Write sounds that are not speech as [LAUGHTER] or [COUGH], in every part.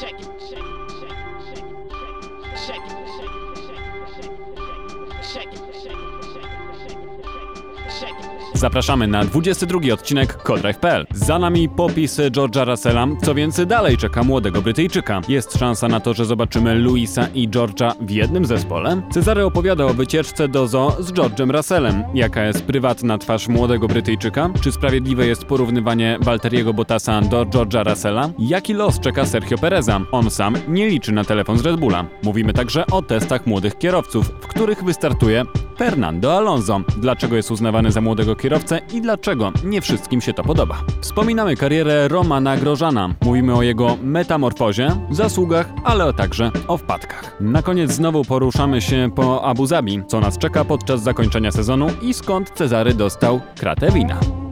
check it. Zapraszamy na 22 odcinek Codrive.pl. Za nami popis George'a Russella, co więcej dalej czeka młodego Brytyjczyka. Jest szansa na to, że zobaczymy Louisa i George'a w jednym zespole? Cezary opowiada o wycieczce do zoo z George'em Russellem. Jaka jest prywatna twarz młodego Brytyjczyka? Czy sprawiedliwe jest porównywanie Walteriego Bottasa do George'a Russella? Jaki los czeka Sergio Pereza? On sam nie liczy na telefon z Red Bulla. Mówimy także o testach młodych kierowców, w których wystartuje Fernando Alonso. Dlaczego jest uznawany za młodego kierowcę i dlaczego nie wszystkim się to podoba? Wspominamy karierę Romana Grożana. Mówimy o jego metamorfozie, zasługach, ale także o wpadkach. Na koniec znowu poruszamy się po Abu Zabi, co nas czeka podczas zakończenia sezonu i skąd Cezary dostał kratę wina.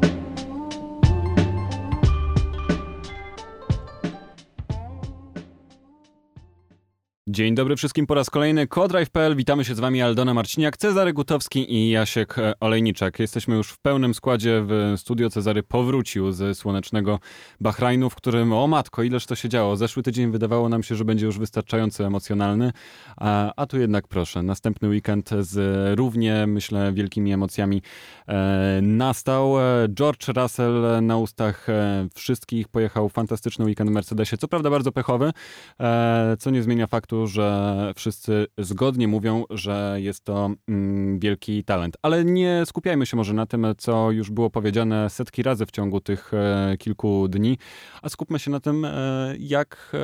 Dzień dobry wszystkim po raz kolejny. Codrive.pl. Witamy się z Wami Aldona Marciniak, Cezary Gutowski i Jasiek Olejniczak. Jesteśmy już w pełnym składzie w studio. Cezary powrócił ze słonecznego Bahrajnu, w którym, o matko, ileż to się działo. Zeszły tydzień wydawało nam się, że będzie już wystarczająco emocjonalny, a, a tu jednak proszę, następny weekend z równie, myślę, wielkimi emocjami e, nastał. George Russell na ustach e, wszystkich pojechał fantastyczny weekend w Mercedesie, co prawda bardzo pechowy, e, co nie zmienia faktu, że wszyscy zgodnie mówią, że jest to mm, wielki talent. Ale nie skupiajmy się może na tym, co już było powiedziane setki razy w ciągu tych e, kilku dni, a skupmy się na tym, e, jak e,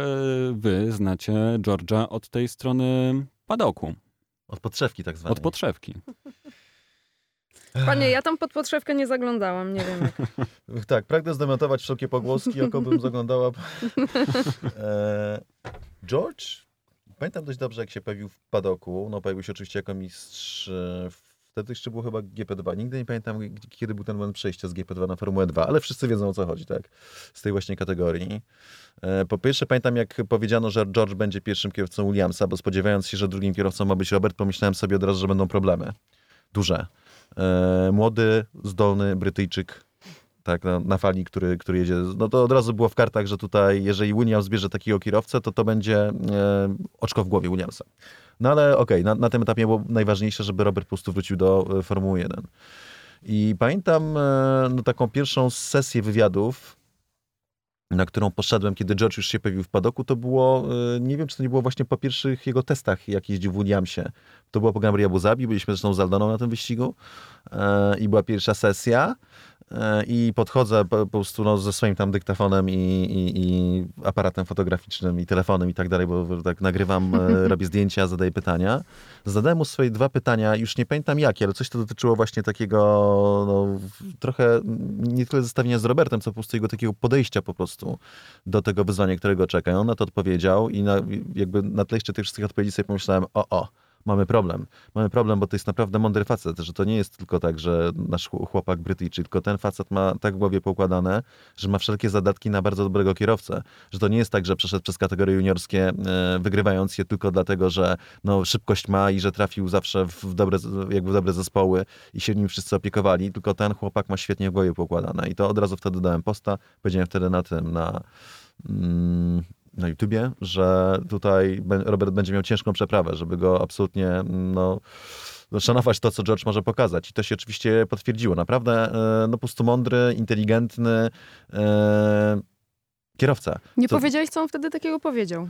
wy znacie George'a od tej strony padoku. Od podszewki tak zwanej. Od podszewki. Panie, ja tam pod podszewkę nie zaglądałam, nie wiem jak. [LAUGHS] tak, pragnę zdementować wszelkie pogłoski, jakobym [LAUGHS] zaglądała. E, George Pamiętam dość dobrze, jak się pojawił w padoku. No, pojawił się oczywiście jako mistrz. E, wtedy jeszcze było chyba GP2. Nigdy nie pamiętam, kiedy był ten moment przejścia z GP2 na Formułę 2, ale wszyscy wiedzą o co chodzi, tak? Z tej właśnie kategorii. E, po pierwsze, pamiętam, jak powiedziano, że George będzie pierwszym kierowcą Williamsa, bo spodziewając się, że drugim kierowcą ma być Robert, pomyślałem sobie od razu, że będą problemy. Duże. E, młody, zdolny Brytyjczyk tak, na, na, fali, który, który jedzie. No to od razu było w kartach, że tutaj, jeżeli Williams bierze takiego kierowcę, to to będzie e, oczko w głowie Williamsa. No ale okej, okay, na, na, tym etapie było najważniejsze, żeby Robert po prostu wrócił do e, Formuły 1. I pamiętam e, no, taką pierwszą sesję wywiadów, na którą poszedłem, kiedy George już się pojawił w padoku, to było, e, nie wiem, czy to nie było właśnie po pierwszych jego testach, jak jeździł w Williamsie. To było po Grand Abu Zabi, byliśmy zresztą z Aldoną na tym wyścigu e, i była pierwsza sesja. E, i podchodzę po, prostu no, ze swoim tam dyktafonem i, i, i, aparatem fotograficznym i telefonem i tak dalej, bo tak nagrywam, e, [LAUGHS] robię zdjęcia, zadaję pytania. Zadałem mu swoje dwa pytania, już nie pamiętam jakie, ale coś to dotyczyło właśnie takiego no, trochę nie tyle zestawienia z Robertem, co po prostu jego takiego podejścia po prostu do tego wyzwania, którego czeka. I on na to odpowiedział i na, jakby na tle jeszcze tych wszystkich odpowiedzi sobie pomyślałem, o, o, mamy problem. Mamy problem, bo to jest naprawdę mądry facet, że to nie jest tylko tak, że nasz chłopak Brytyjczyk, tylko ten facet ma tak w głowie poukładane, że ma wszelkie zadatki na bardzo dobrego kierowcę. Że to nie jest tak, że przeszedł przez kategorie juniorskie, e, wygrywając je tylko dlatego, że no, szybkość ma i że trafił zawsze w dobre, jakby w dobre zespoły i się nim wszyscy opiekowali, tylko ten chłopak ma świetnie w głowie poukładane. I to od razu wtedy dałem posta, powiedziałem wtedy na tym, na mm, na YouTubie, że tutaj Robert będzie miał ciężką przeprawę, żeby go absolutnie no, no, szanować to, co George może pokazać. I to się oczywiście potwierdziło. Naprawdę e, no, po prostu mądry, inteligentny e, kierowca. Nie to... powiedziałeś, co on wtedy takiego powiedział.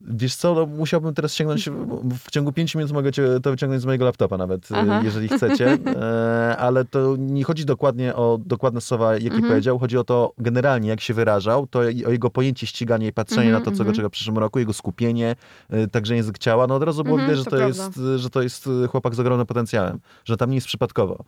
Wiesz co, no, musiałbym teraz sięgnąć, w ciągu 5 minut mogę cię to wyciągnąć z mojego laptopa nawet, Aha. jeżeli [LAUGHS] chcecie, e, ale to nie chodzi dokładnie o dokładne słowa, jakie mhm. powiedział, chodzi o to generalnie, jak się wyrażał, to o jego pojęcie ścigania i patrzenie mhm, na to, co go mhm. czeka w przyszłym roku, jego skupienie, e, także język ciała, no od razu było mhm, widać, że to, to jest, że to jest chłopak z ogromnym potencjałem, że tam nie jest przypadkowo.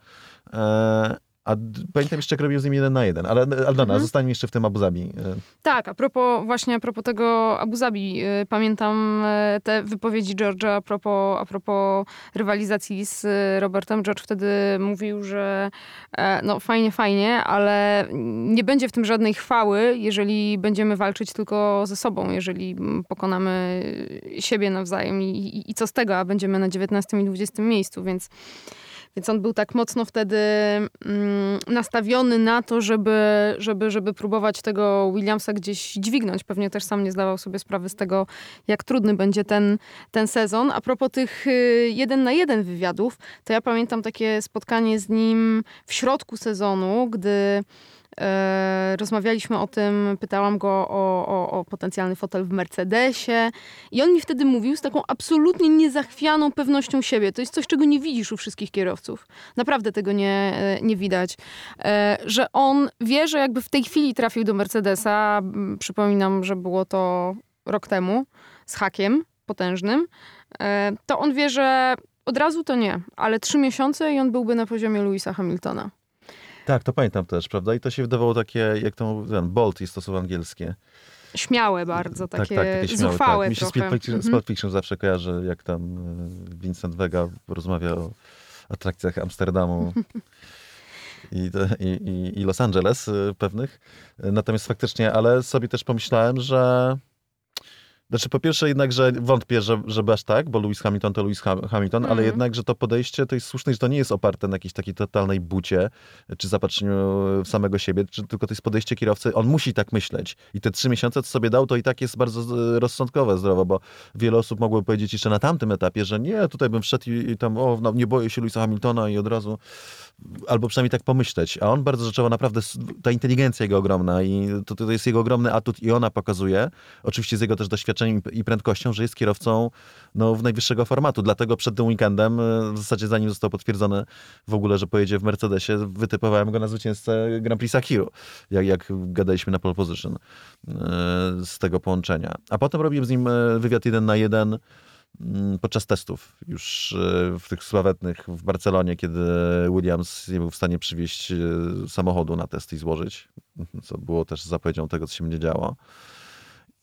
A pamiętam jeszcze, jak robił z nim jeden na jeden. Ale Aldona, mhm. zostańmy jeszcze w tym Abu Zabi. E. Tak, a propos, właśnie a propos tego Abu Zabi, e, pamiętam e, te wypowiedzi George'a a propos, a propos rywalizacji z Robertem. George wtedy mówił, że no fajnie, fajnie, ale nie będzie w tym żadnej chwały, jeżeli będziemy walczyć tylko ze sobą, jeżeli pokonamy siebie nawzajem i, i, i co z tego, a będziemy na 19 i 20 miejscu, więc Więc on był tak mocno wtedy mm, nastawiony na to, żeby, żeby, żeby próbować tego Williamsa gdzieś dźwignąć. Pewnie też sam nie zdawał sobie sprawy z tego, jak trudny będzie ten, ten sezon. A propos tych y, jeden na jeden wywiadów, to ja pamiętam takie spotkanie z nim w środku sezonu, gdy rozmawialiśmy o tym, pytałam go o, o, o, potencjalny fotel w Mercedesie i on mi wtedy mówił z taką absolutnie niezachwianą pewnością siebie. To jest coś, czego nie widzisz u wszystkich kierowców. Naprawdę tego nie, e, nie widać. E, że on wie, że jakby w tej chwili trafił do Mercedesa, przypominam, że było to rok temu, z hakiem potężnym, to on wie, że od razu to nie, ale trzy miesiące i on byłby na poziomie Louisa Hamiltona. Tak, to pamiętam też, prawda? I to się wydawało takie, jak to ten bolt jest to słowo angielskie. Śmiałe bardzo, takie, tak, tak, takie śmiałe, zuchwałe tak. Mi się Split Fiction, mm Fiction zawsze kojarzy, jak tam e, Vincent Vega rozmawia o atrakcjach Amsterdamu. [LAUGHS] I, i, i Los Angeles e, pewnych. Natomiast faktycznie, ale sobie też pomyślałem, że znaczy, po pierwsze jednak, że wątpię, że, żeby aż tak, bo Lewis Hamilton to Lewis Hamilton, mm. ale mhm. jednak, że to podejście to jest słuszne, że to nie jest oparte na jakiejś takiej totalnej bucie, czy zapatrzeniu w samego siebie, czy tylko to jest podejście kierowcy. On musi tak myśleć. I te trzy miesiące, co sobie dał, to i tak jest bardzo rozsądkowe, zdrowo, bo wiele osób mogłoby powiedzieć jeszcze na tamtym etapie, że nie, tutaj bym wszedł i, i tam, o, no, nie boję się Lewisa Hamiltona i od razu albo przynajmniej tak pomyśleć. A on bardzo rzeczowo, naprawdę ta inteligencja jego ogromna i to, to jest jego ogromny atut i ona pokazuje, oczywiście z jego też doświadczeniem i prędkością, że jest kierowcą no, w najwyższego formatu. Dlatego przed tym weekendem, e, w zasadzie zanim został potwierdzony w ogóle, że pojedzie w Mercedesie, wytypowałem go na zwycięzcę Grand Prix Sakiru, jak, jak gadaliśmy na pole position e, z tego połączenia. A potem robiłem z nim e, wywiad jeden na jeden podczas testów już e, w tych sławetnych w Barcelonie, kiedy Williams nie był w stanie przywieźć e, samochodu na test i złożyć, co było też zapowiedzią tego, co się będzie działo.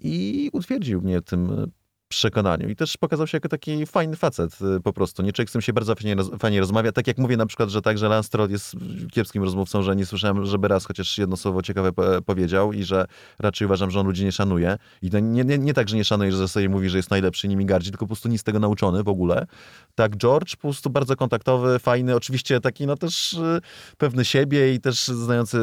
I utwierdził mnie tym przekonaniu. I też pokazał się jako taki fajny facet y, po prostu. Nie człowiek z tym się bardzo fajnie, fajnie rozmawia. Tak jak mówię na przykład, że także Lance Stroll jest kiepskim rozmówcą, że nie słyszałem, żeby raz chociaż jedno słowo ciekawe powiedział i że raczej uważam, że on ludzi nie szanuje. I nie, nie, nie tak, że nie szanuje, że sobie mówi, że jest najlepszy nimi gardzi, tylko po prostu nic z tego nauczony w ogóle. Tak George, po prostu bardzo kontaktowy, fajny, oczywiście taki no też y, pewny siebie i też znający,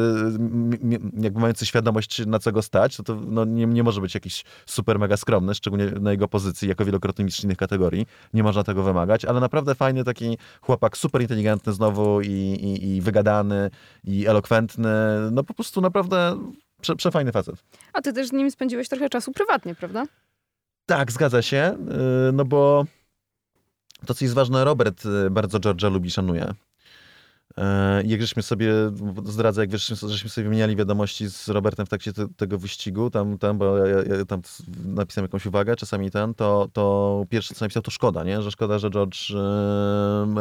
jakby mający świadomość na co go stać, to, to no, nie, nie może być jakiś super mega skromny, szczególnie na jego pozycji jako wielokrotny mistrz innych kategorii. Nie można tego wymagać, ale naprawdę fajny taki chłopak, super inteligentny znowu i, i, i wygadany, i elokwentny. No po prostu naprawdę prze, przefajny facet. A ty też z nim spędziłeś trochę czasu prywatnie, prawda? Tak, zgadza się, y, no bo to, co jest ważne, Robert y, bardzo George'a lubi, szanuje. E, jak żeśmy sobie, zdradzę, jak żeśmy, żeśmy sobie wymieniali wiadomości z Robertem w trakcie te, tego wyścigu, tam, tam, bo ja, ja, tam napisałem jakąś uwagę, czasami ten, to, to pierwsze co napisał to szkoda, nie? że szkoda, że George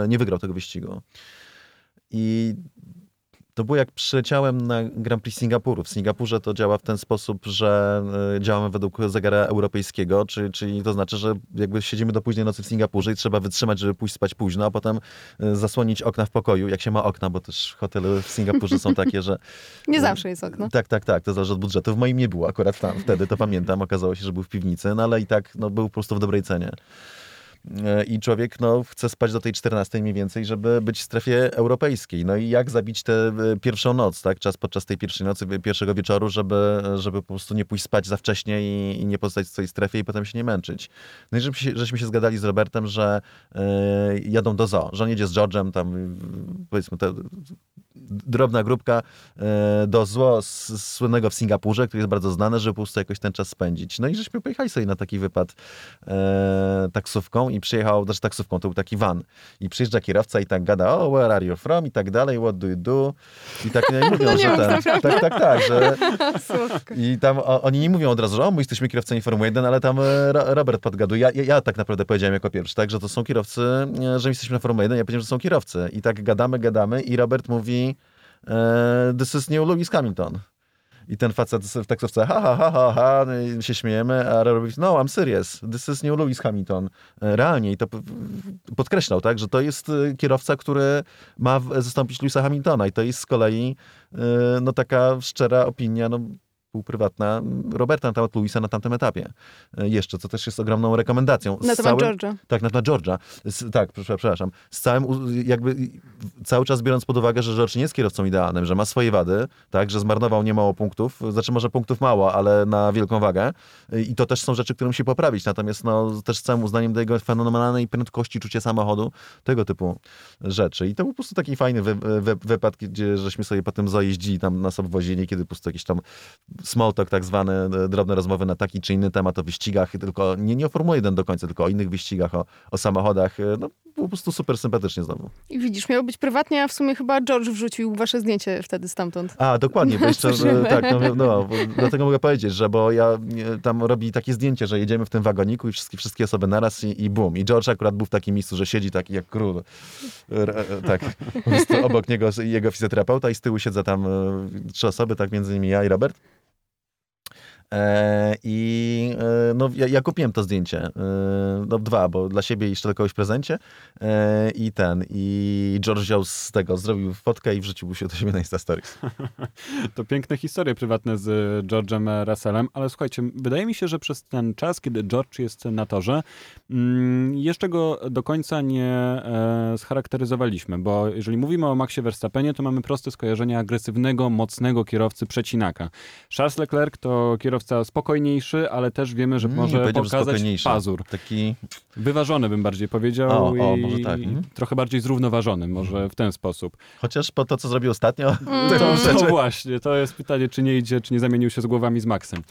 nie wygrał tego wyścigu. I to było jak przyleciałem na Grand Prix Singapuru. W Singapurze to działa w ten sposób, że e, działamy według zegara europejskiego, czyli, czyli to znaczy, że jakby siedzimy do późnej nocy w Singapurze i trzeba wytrzymać, żeby pójść spać późno, a potem e, zasłonić okna w pokoju, jak się ma okna, bo też hotele w Singapurze są takie, że... [LAUGHS] Nie zawsze jest okno. Tak, tak, tak, to zależy od budżetu. W moim nie było akurat tam, wtedy, to pamiętam, okazało się, że był w piwnicy, no ale i tak no, był po prostu w dobrej cenie. E, i człowiek no, chce spać do tej 14 mniej więcej, żeby być w strefie europejskiej. No i jak zabić tę e, pierwszą noc, tak? Czas podczas tej pierwszej nocy, pierwszego wieczoru, żeby, żeby po prostu nie pójść spać za wcześnie i, i nie pozostać w swojej strefie i potem się nie męczyć. No i żeśmy żeśmy się zgadali z Robertem, że yy, jadą do zoo, że on jedzie z George'em, tam powiedzmy te, drobna grupka do zło słynnego w Singapurze, który jest bardzo znany, żeby po prostu jakoś ten czas spędzić. No i żeśmy pojechali sobie na taki wypad taksówką i przyjechał, znaczy taksówką, to był taki van. I przyjeżdża kierowca i tak gada, oh, where are you from? I tak dalej, what do you do? I tak no, mówią, [LAUGHS] no że ten, tak, tak, tak, że i tam o, oni nie mówią od razu, że o, my jesteśmy kierowcami Formuły 1, ale tam e, Robert podgaduje. Ja, ja, ja, tak naprawdę powiedziałem jako pierwszy, tak, że to są kierowcy, e, że my jesteśmy na Formuły 1, ja powiedziałem, że są kierowcy. I tak gadamy, gadamy i Robert mówi, e, this is new Lewis Hamilton. I ten facet w taksówce, ha, ha, ha, ha, ha, no się śmiejemy, a robi, no, I'm serious, this is new Lewis Hamilton. E, realnie i to podkreślał, tak, że to jest e, kierowca, który ma zastąpić Lewisa Hamiltona i to jest z kolei no taka szczera opinia, no współprywatna Roberta na temat Louisa na tamtym etapie. E, jeszcze, co też jest ogromną rekomendacją. Na temat całym, George'a. Tak, na temat George'a. Z, tak, przepraszam. Z całym, jakby cały czas biorąc pod uwagę, że George nie jest kierowcą idealnym, że ma swoje wady, tak, że zmarnował niemało punktów, znaczy może punktów mało, ale na wielką wagę. I to też są rzeczy, które musi poprawić. Natomiast no, też z całym uznaniem do jego fenomenalnej prędkości, czucie samochodu, tego typu rzeczy. I to był po prostu taki fajny wy, wy, wypadek, gdzie żeśmy sobie potem zajeździli tam nas obwozili, kiedy po prostu jakieś tam small talk tak zwane, drobne rozmowy na taki czy inny temat o wyścigach, tylko nie, nie o Formuły 1 do końca, tylko o innych wyścigach, o, o samochodach. No, po prostu super sympatycznie znowu. I widzisz, miało być prywatnie, a w sumie chyba George wrzucił wasze zdjęcie wtedy stamtąd. A, dokładnie, bo [LAUGHS] jeszcze, tak, no, no dlatego mogę powiedzieć, że bo ja tam robi takie zdjęcie, że jedziemy w tym wagoniku i wszystkie, wszystkie osoby naraz i, i bum. I George akurat był w takim miejscu, że siedzi taki jak król. Tak, [LAUGHS] obok niego jego fizjoterapeuta i z tyłu siedzę tam e, trzy osoby, tak między innymi ja i Robert. E, I e, no, ja, ja, kupiłem to zdjęcie. E, no, dwa, bo dla siebie jeszcze dla kogoś prezencie. I ten. I George wziął z tego, zrobił fotkę i wrzucił się do siebie na Insta Stories. [LAUGHS] to piękne historie prywatne z George'em Russellem, ale słuchajcie, wydaje mi się, że przez ten czas, kiedy George jest na torze, mm, jeszcze go do końca nie scharakteryzowaliśmy, bo jeżeli mówimy o Maxie Verstappenie, to mamy proste skojarzenie agresywnego, mocnego kierowcy przecinaka. Charles Leclerc to kierowca kierowca spokojniejszy, ale też wiemy, że może pokazać pazur. Taki... Wyważony bym bardziej powiedział o, o, może tak. Mhm. trochę bardziej zrównoważony, może w ten sposób. Chociaż po to, co zrobił ostatnio. Mm. To, to właśnie, to jest pytanie, czy nie idzie, czy nie zamienił się z głowami z Maxem.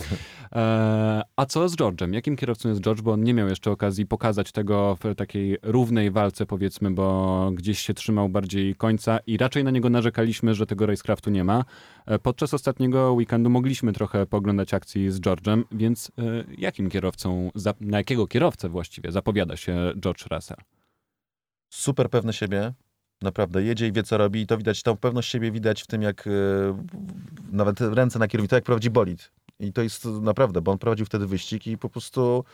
E, a co z George'em? Jakim kierowcą jest George? Bo on nie miał jeszcze okazji pokazać tego w takiej równej walce, powiedzmy, bo gdzieś się trzymał bardziej końca i raczej na niego narzekaliśmy, że tego racecraftu nie ma. E, podczas ostatniego weekendu mogliśmy trochę poglądać z George'em, więc y, jakim kierowcą, na jakiego kierowcę właściwie zapowiada się George Russell? Super pewny siebie, naprawdę jedzie i wie, co robi i to widać, tą pewność siebie widać w tym, jak y, nawet ręce na kierownicy, jak prowadzi bolid. I to jest naprawdę, bo on prowadził wtedy wyścig i po prostu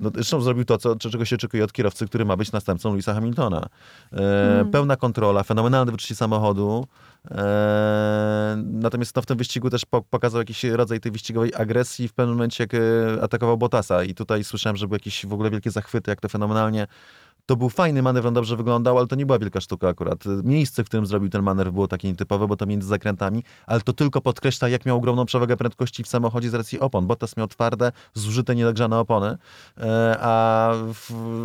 no, zresztą zrobił to, co, czego się oczekuje od kierowcy, który ma być następcą Louisa Hamiltona. E, mm. Pełna kontrola, fenomenalne wyczucie samochodu. E, natomiast no, w tym wyścigu też po, pokazał jakiś rodzaj tej wyścigowej agresji w pewnym momencie, jak e, atakował Bottasa. I tutaj słyszałem, że były jakieś w ogóle wielkie zachwyty, jak to fenomenalnie to był fajny manewr, on dobrze wyglądał, ale to nie była wielka sztuka akurat. Miejsce, w którym zrobił ten manewr było takie nietypowe, bo to między zakrętami, ale to tylko podkreśla, jak miał ogromną przewagę prędkości w samochodzie z racji opon. Bottas miał twarde, zużyte, niedogrzane opony, e, a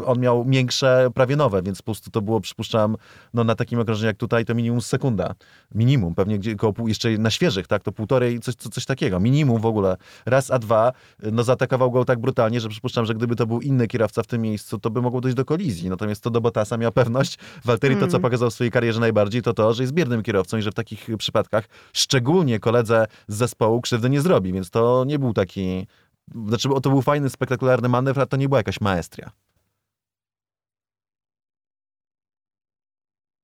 on miał miększe, prawie nowe, więc po prostu to było, przypuszczam, no na takim okrążeniu jak tutaj, to minimum sekunda. Minimum, pewnie gdzie, koło pół, jeszcze na świeżych, tak, to półtorej, coś, coś takiego. Minimum w ogóle. Raz, a dwa, no zaatakował go tak brutalnie, że przypuszczam, że gdyby to był inny kierowca w tym miejscu, to by mogło dojść do kolizji. Natomiast to do Bottasa miał pewność. Walteri to, co mm. pokazał w swojej karierze najbardziej, to to, że jest biernym kierowcą i że w takich przypadkach szczególnie koledze z zespołu krzywdy nie zrobi, więc to nie był taki... Znaczy, to był fajny, spektakularny manewr, a to nie była jakaś maestria.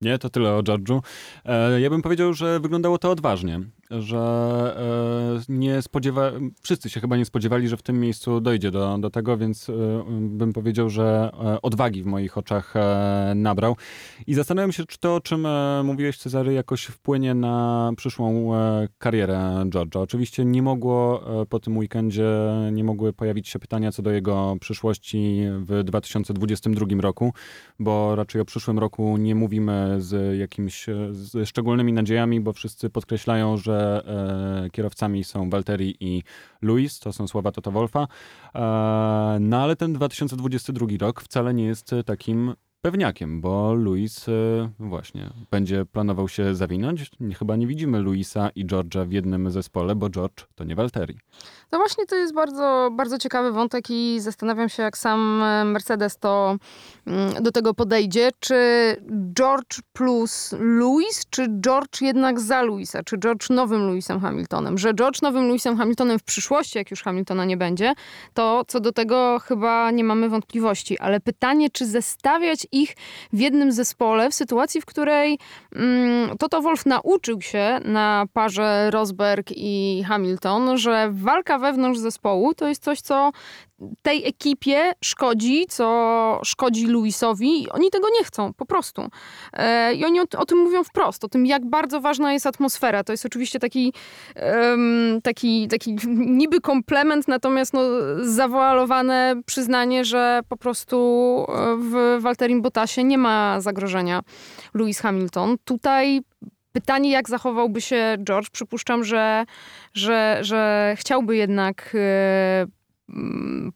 Nie, to tyle o George'u. E, ja bym powiedział, że wyglądało to odważnie że e, nie spodziewa... wszyscy się chyba nie spodziewali, że w tym miejscu dojdzie do, do tego, więc e, bym powiedział, że e, odwagi w moich oczach nabrał. I zastanawiam się, czy to, o czym mówiłeś, Cezary, jakoś wpłynie na przyszłą karierę George'a. Oczywiście nie mogło po tym weekendzie, nie mogły pojawić się pytania co do jego przyszłości w 2022 roku, bo raczej o przyszłym roku nie mówimy z jakimiś z szczególnymi nadziejami, bo wszyscy podkreślają, że e, kierowcami są Walteri i Luis, to są słowa Toto Wolfa. E, no ale ten 2022 rok wcale nie jest takim pewniakiem, bo Luis e, właśnie będzie planował się zawinąć. Chyba nie widzimy Luisa i George'a w jednym zespole, bo George to nie Walteri. No właśnie to jest bardzo, bardzo ciekawy wątek i zastanawiam się, jak sam e, Mercedes to mm, do tego podejdzie. Czy George plus Louis, czy George jednak za Louisa? Czy George nowym Louisem Hamiltonem? Że George nowym Louisem Hamiltonem w przyszłości, jak już Hamiltona nie będzie, to co do tego chyba nie mamy wątpliwości. Ale pytanie, czy zestawiać ich w jednym zespole w sytuacji, w której mm, Toto Wolf nauczył się na parze Rosberg i Hamilton, że walka wewnątrz zespołu to jest coś, co tej ekipie szkodzi, co szkodzi Luisowi. Oni tego nie chcą, po prostu. E, I oni o, o, tym mówią wprost, o tym, jak bardzo ważna jest atmosfera. To jest oczywiście taki, um, taki, taki niby komplement, natomiast no, zawoalowane przyznanie, że po prostu e, w Walterim Botasie nie ma zagrożenia Lewis Hamilton. Tutaj Pytanie, jak zachowałby się George? Przypuszczam, że, że, że chciałby jednak e,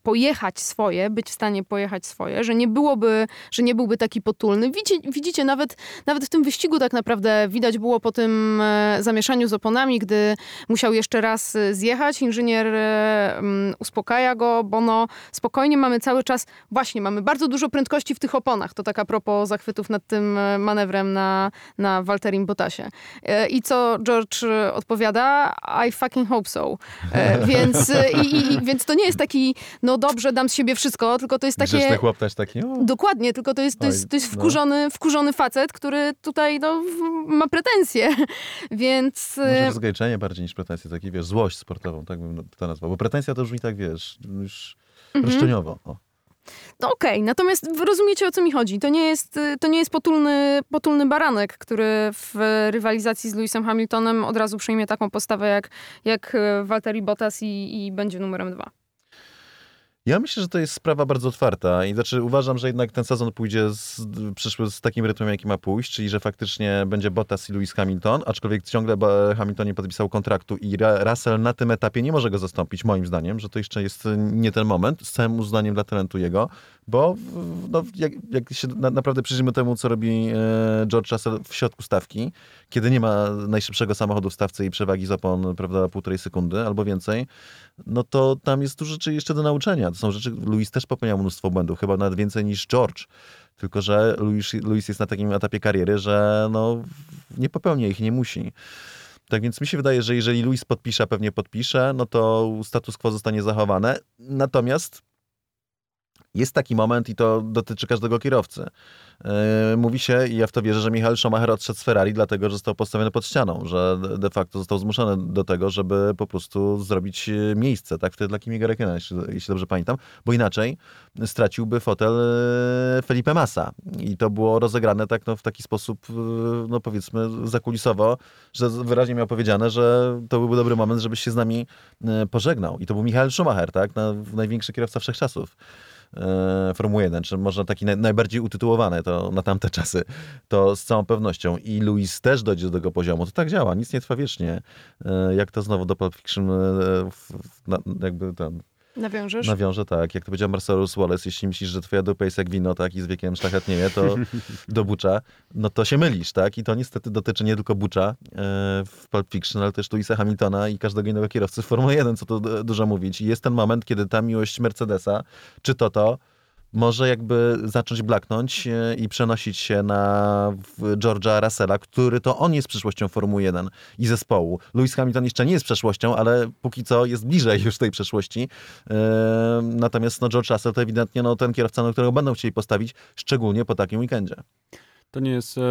pojechać swoje, być w stanie pojechać swoje, że nie byłoby, że nie byłby taki potulny. Widzicie, widzicie nawet, nawet w tym wyścigu tak naprawdę widać było po tym e, zamieszaniu z oponami, gdy musiał jeszcze raz e, zjechać. Inżynier e, mm, uspokaja go, bo no spokojnie mamy cały czas, właśnie mamy bardzo dużo prędkości w tych oponach. To tak a propos zachwytów nad tym manewrem na, na Walterim Botasie. I co George odpowiada? I fucking hope so. Więc, i, i, więc to nie jest tak taki, no dobrze, dam z siebie wszystko, tylko to jest takie... Grzeczny chłop też taki, o. Dokładnie, tylko to jest, to jest, to jest no. wkurzony, no. wkurzony facet, który tutaj no, ma pretensje, [LAUGHS] więc... Może y, rozgraniczenie bardziej niż pretensje, taki wiesz, złość sportową, tak bym to nazwał, bo pretensja to brzmi tak, wiesz, już mhm. roszczeniowo. O. No okej, okay. natomiast wy rozumiecie o co mi chodzi. To nie jest, y, to nie jest potulny, potulny baranek, który w rywalizacji z Lewisem Hamiltonem od razu przyjmie taką postawę jak, jak y, Valtteri Bottas i, i będzie numerem dwa. Ja myślę, że to jest sprawa bardzo otwarta i znaczy uważam, że jednak ten sezon pójdzie z, przyszły z takim rytmem, jaki ma pójść, czyli że faktycznie będzie Bottas i Lewis Hamilton, aczkolwiek ciągle Hamilton nie podpisał kontraktu i Russell na tym etapie nie może go zastąpić, moim zdaniem, że to jeszcze jest nie ten moment, z całym uznaniem dla talentu jego, bo no, jak, jak, się na, naprawdę przyjrzymy temu, co robi e, George Russell w środku stawki, kiedy nie ma najszybszego samochodu w stawce i przewagi z opon, prawda, półtorej sekundy albo więcej, no to tam jest dużo rzeczy jeszcze do nauczenia. To są rzeczy, Louis też popełniał mnóstwo błędów, chyba nawet więcej niż George. Tylko, że Louis, Louis jest na takim etapie kariery, że no, nie popełnia ich, nie musi. Tak więc mi się wydaje, że jeżeli Luis podpisze, pewnie podpisze, no to status quo zostanie zachowane. Natomiast jest taki moment i to dotyczy każdego kierowcy. Yy, mówi się, i ja w to wierzę, że Michael Schumacher odszedł z Ferrari, dlatego że został postawiony pod ścianą, że de facto został zmuszony do tego, żeby po prostu zrobić e, miejsce, tak, wtedy dla Kimiego Räikköna, jeśli, jeśli dobrze pamiętam, bo inaczej straciłby fotel e, Felipe Massa. I to było rozegrane tak no, w taki sposób, e, no powiedzmy, zakulisowo, że wyraźnie miał powiedziane, że to byłby dobry moment, żebyś się z nami pożegnał. I to był Michael Schumacher, tak, największy kierowca wszechczasów. E, Formuły 1, czy może taki najbardziej utytułowany to na tamte czasy, to z całą pewnością. I Louis też dojdzie do tego poziomu. To tak działa, nic nie trwa wiecznie. E, jak to znowu do Pulp Fiction e, jakby ten Nawiążesz? Nawiążę, tak. Jak to powiedział Marcellus Wallace, jeśli myślisz, że twoja dupa jest jak wino, tak, i z wiekiem szlachetnieje, to [LAUGHS] do bucza, no to się mylisz, tak? I to niestety dotyczy nie tylko bucza e, w Pulp Fiction, ale też Louisa Hamiltona i każdego innego kierowcy w Formule 1, co to dużo mówić. I jest ten moment, kiedy ta miłość Mercedesa, czy to to, może jakby zacząć blaknąć e, i przenosić się na George'a Russella, który to on jest przyszłością Formuły 1 i zespołu. Lewis Hamilton jeszcze nie jest przeszłością, ale póki co jest bliżej już tej przeszłości. E, natomiast no, George Russell to ewidentnie no, ten kierowca, na którego będą chcieli postawić, szczególnie po takim weekendzie. To nie jest e,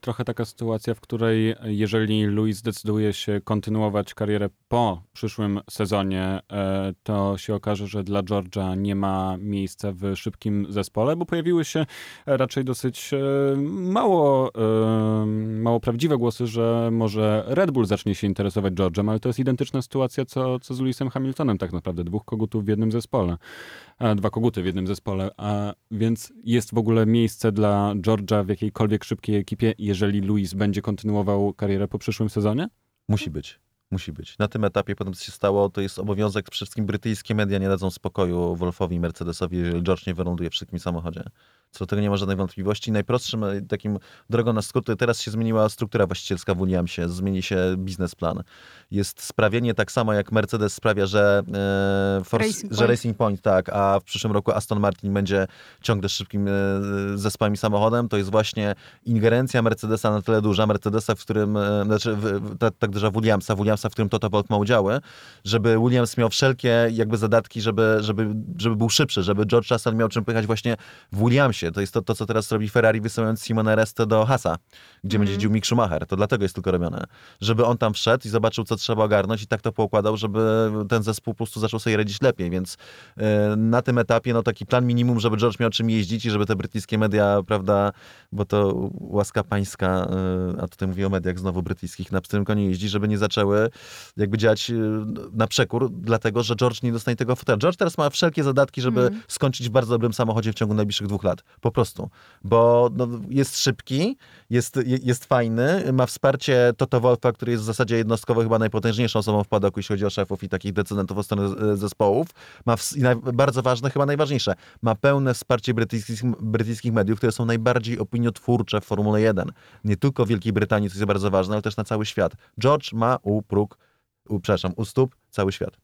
trochę taka sytuacja, w której jeżeli Luis zdecyduje się kontynuować karierę po przyszłym sezonie, e, to się okaże, że dla George'a nie ma miejsca w szybkim zespole, bo pojawiły się raczej dosyć e, mało, e, mało prawdziwe głosy, że może Red Bull zacznie się interesować George'em, ale to jest identyczna sytuacja co, co z Lewisem Hamiltonem tak naprawdę. Dwóch kogutów w jednym zespole dwa koguty w jednym zespole, a więc jest w ogóle miejsce dla George'a w jakiejkolwiek szybkiej ekipie, jeżeli Luis będzie kontynuował karierę po przyszłym sezonie? Musi być. Musi być. Na tym etapie potem co się stało, to jest obowiązek, przede wszystkim brytyjskie media nie dadzą spokoju Wolfowi i Mercedesowi, jeżeli George nie wyląduje w szybkim samochodzie co do tego nie ma żadnej wątpliwości. Najprostszym e, takim drogą na skróty, teraz się zmieniła struktura właścicielska w Williamsie, zmieni się biznesplan. Jest sprawienie tak samo jak Mercedes sprawia, że, e, Force, Racing, że Racing Point, tak, a w przyszłym roku Aston Martin będzie ciągle szybkim e, zespołem i samochodem, to jest właśnie ingerencja Mercedesa na tyle duża, Mercedesa, w którym, e, znaczy w, tak, tak duża Williamsa, Williamsa w którym Toto Wolff ma udziały, żeby Williams miał wszelkie jakby zadatki, żeby, żeby, żeby był szybszy, żeby George Russell miał czym pychać właśnie w Williamsie. To jest to, to co teraz robi Ferrari, wysyłając Simona Reste do Hasa, gdzie mm. będzie jeździł Mick Schumacher. To dlatego jest tylko robione. Żeby on tam wszedł i zobaczył, co trzeba ogarnąć i tak to poukładał, żeby ten zespół po prostu zaczął sobie radzić lepiej, więc yy, na tym etapie no taki plan minimum, żeby George miał czym jeździć i żeby te brytyjskie media, prawda, bo to łaska pańska, yy, a tutaj mówię o mediach znowu brytyjskich, na pstrym koniu jeździ, żeby nie zaczęły jakby działać yy, na przekór, dlatego, że George nie dostanie tego fotela. George teraz ma wszelkie zadatki, żeby mm. skończyć w bardzo dobrym samochodzie w ciągu najbliższych dwóch lat. Po prostu. Bo no, jest szybki, jest, jest fajny, ma wsparcie Toto Wolfa, który jest w zasadzie jednostkowo chyba najpotężniejszą osobą w padoku, jeśli chodzi o szefów i takich decydentów od strony zespołów. Ma w, bardzo ważne, chyba najważniejsze, ma pełne wsparcie brytyjskich, brytyjskich mediów, które są najbardziej opiniotwórcze w Formule 1. Nie tylko w Wielkiej Brytanii, co jest bardzo ważne, ale też na cały świat. George ma u próg, u, przepraszam, u stóp cały świat.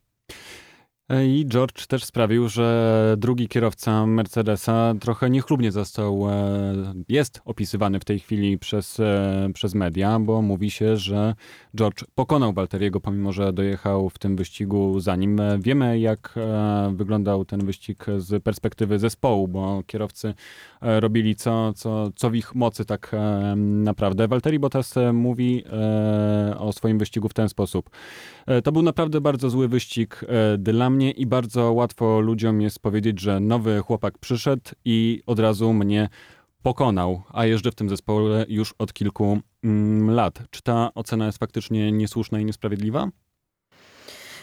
I George też sprawił, że drugi kierowca Mercedesa trochę niechlubnie został, e, jest opisywany w tej chwili przez, e, przez media, bo mówi się, że George pokonał Walteriego, pomimo że dojechał w tym wyścigu za nim. Wiemy, jak e, wyglądał ten wyścig z perspektywy zespołu, bo kierowcy robili co, co, co w ich mocy tak naprawdę. Walteri Bottas mówi o swoim wyścigu w ten sposób. To był naprawdę bardzo zły wyścig dla mnie i bardzo łatwo ludziom jest powiedzieć, że nowy chłopak przyszedł i od razu mnie pokonał, a jeżdżę w tym zespole już od kilku mm, lat. Czy ta ocena jest faktycznie niesłuszna i niesprawiedliwa?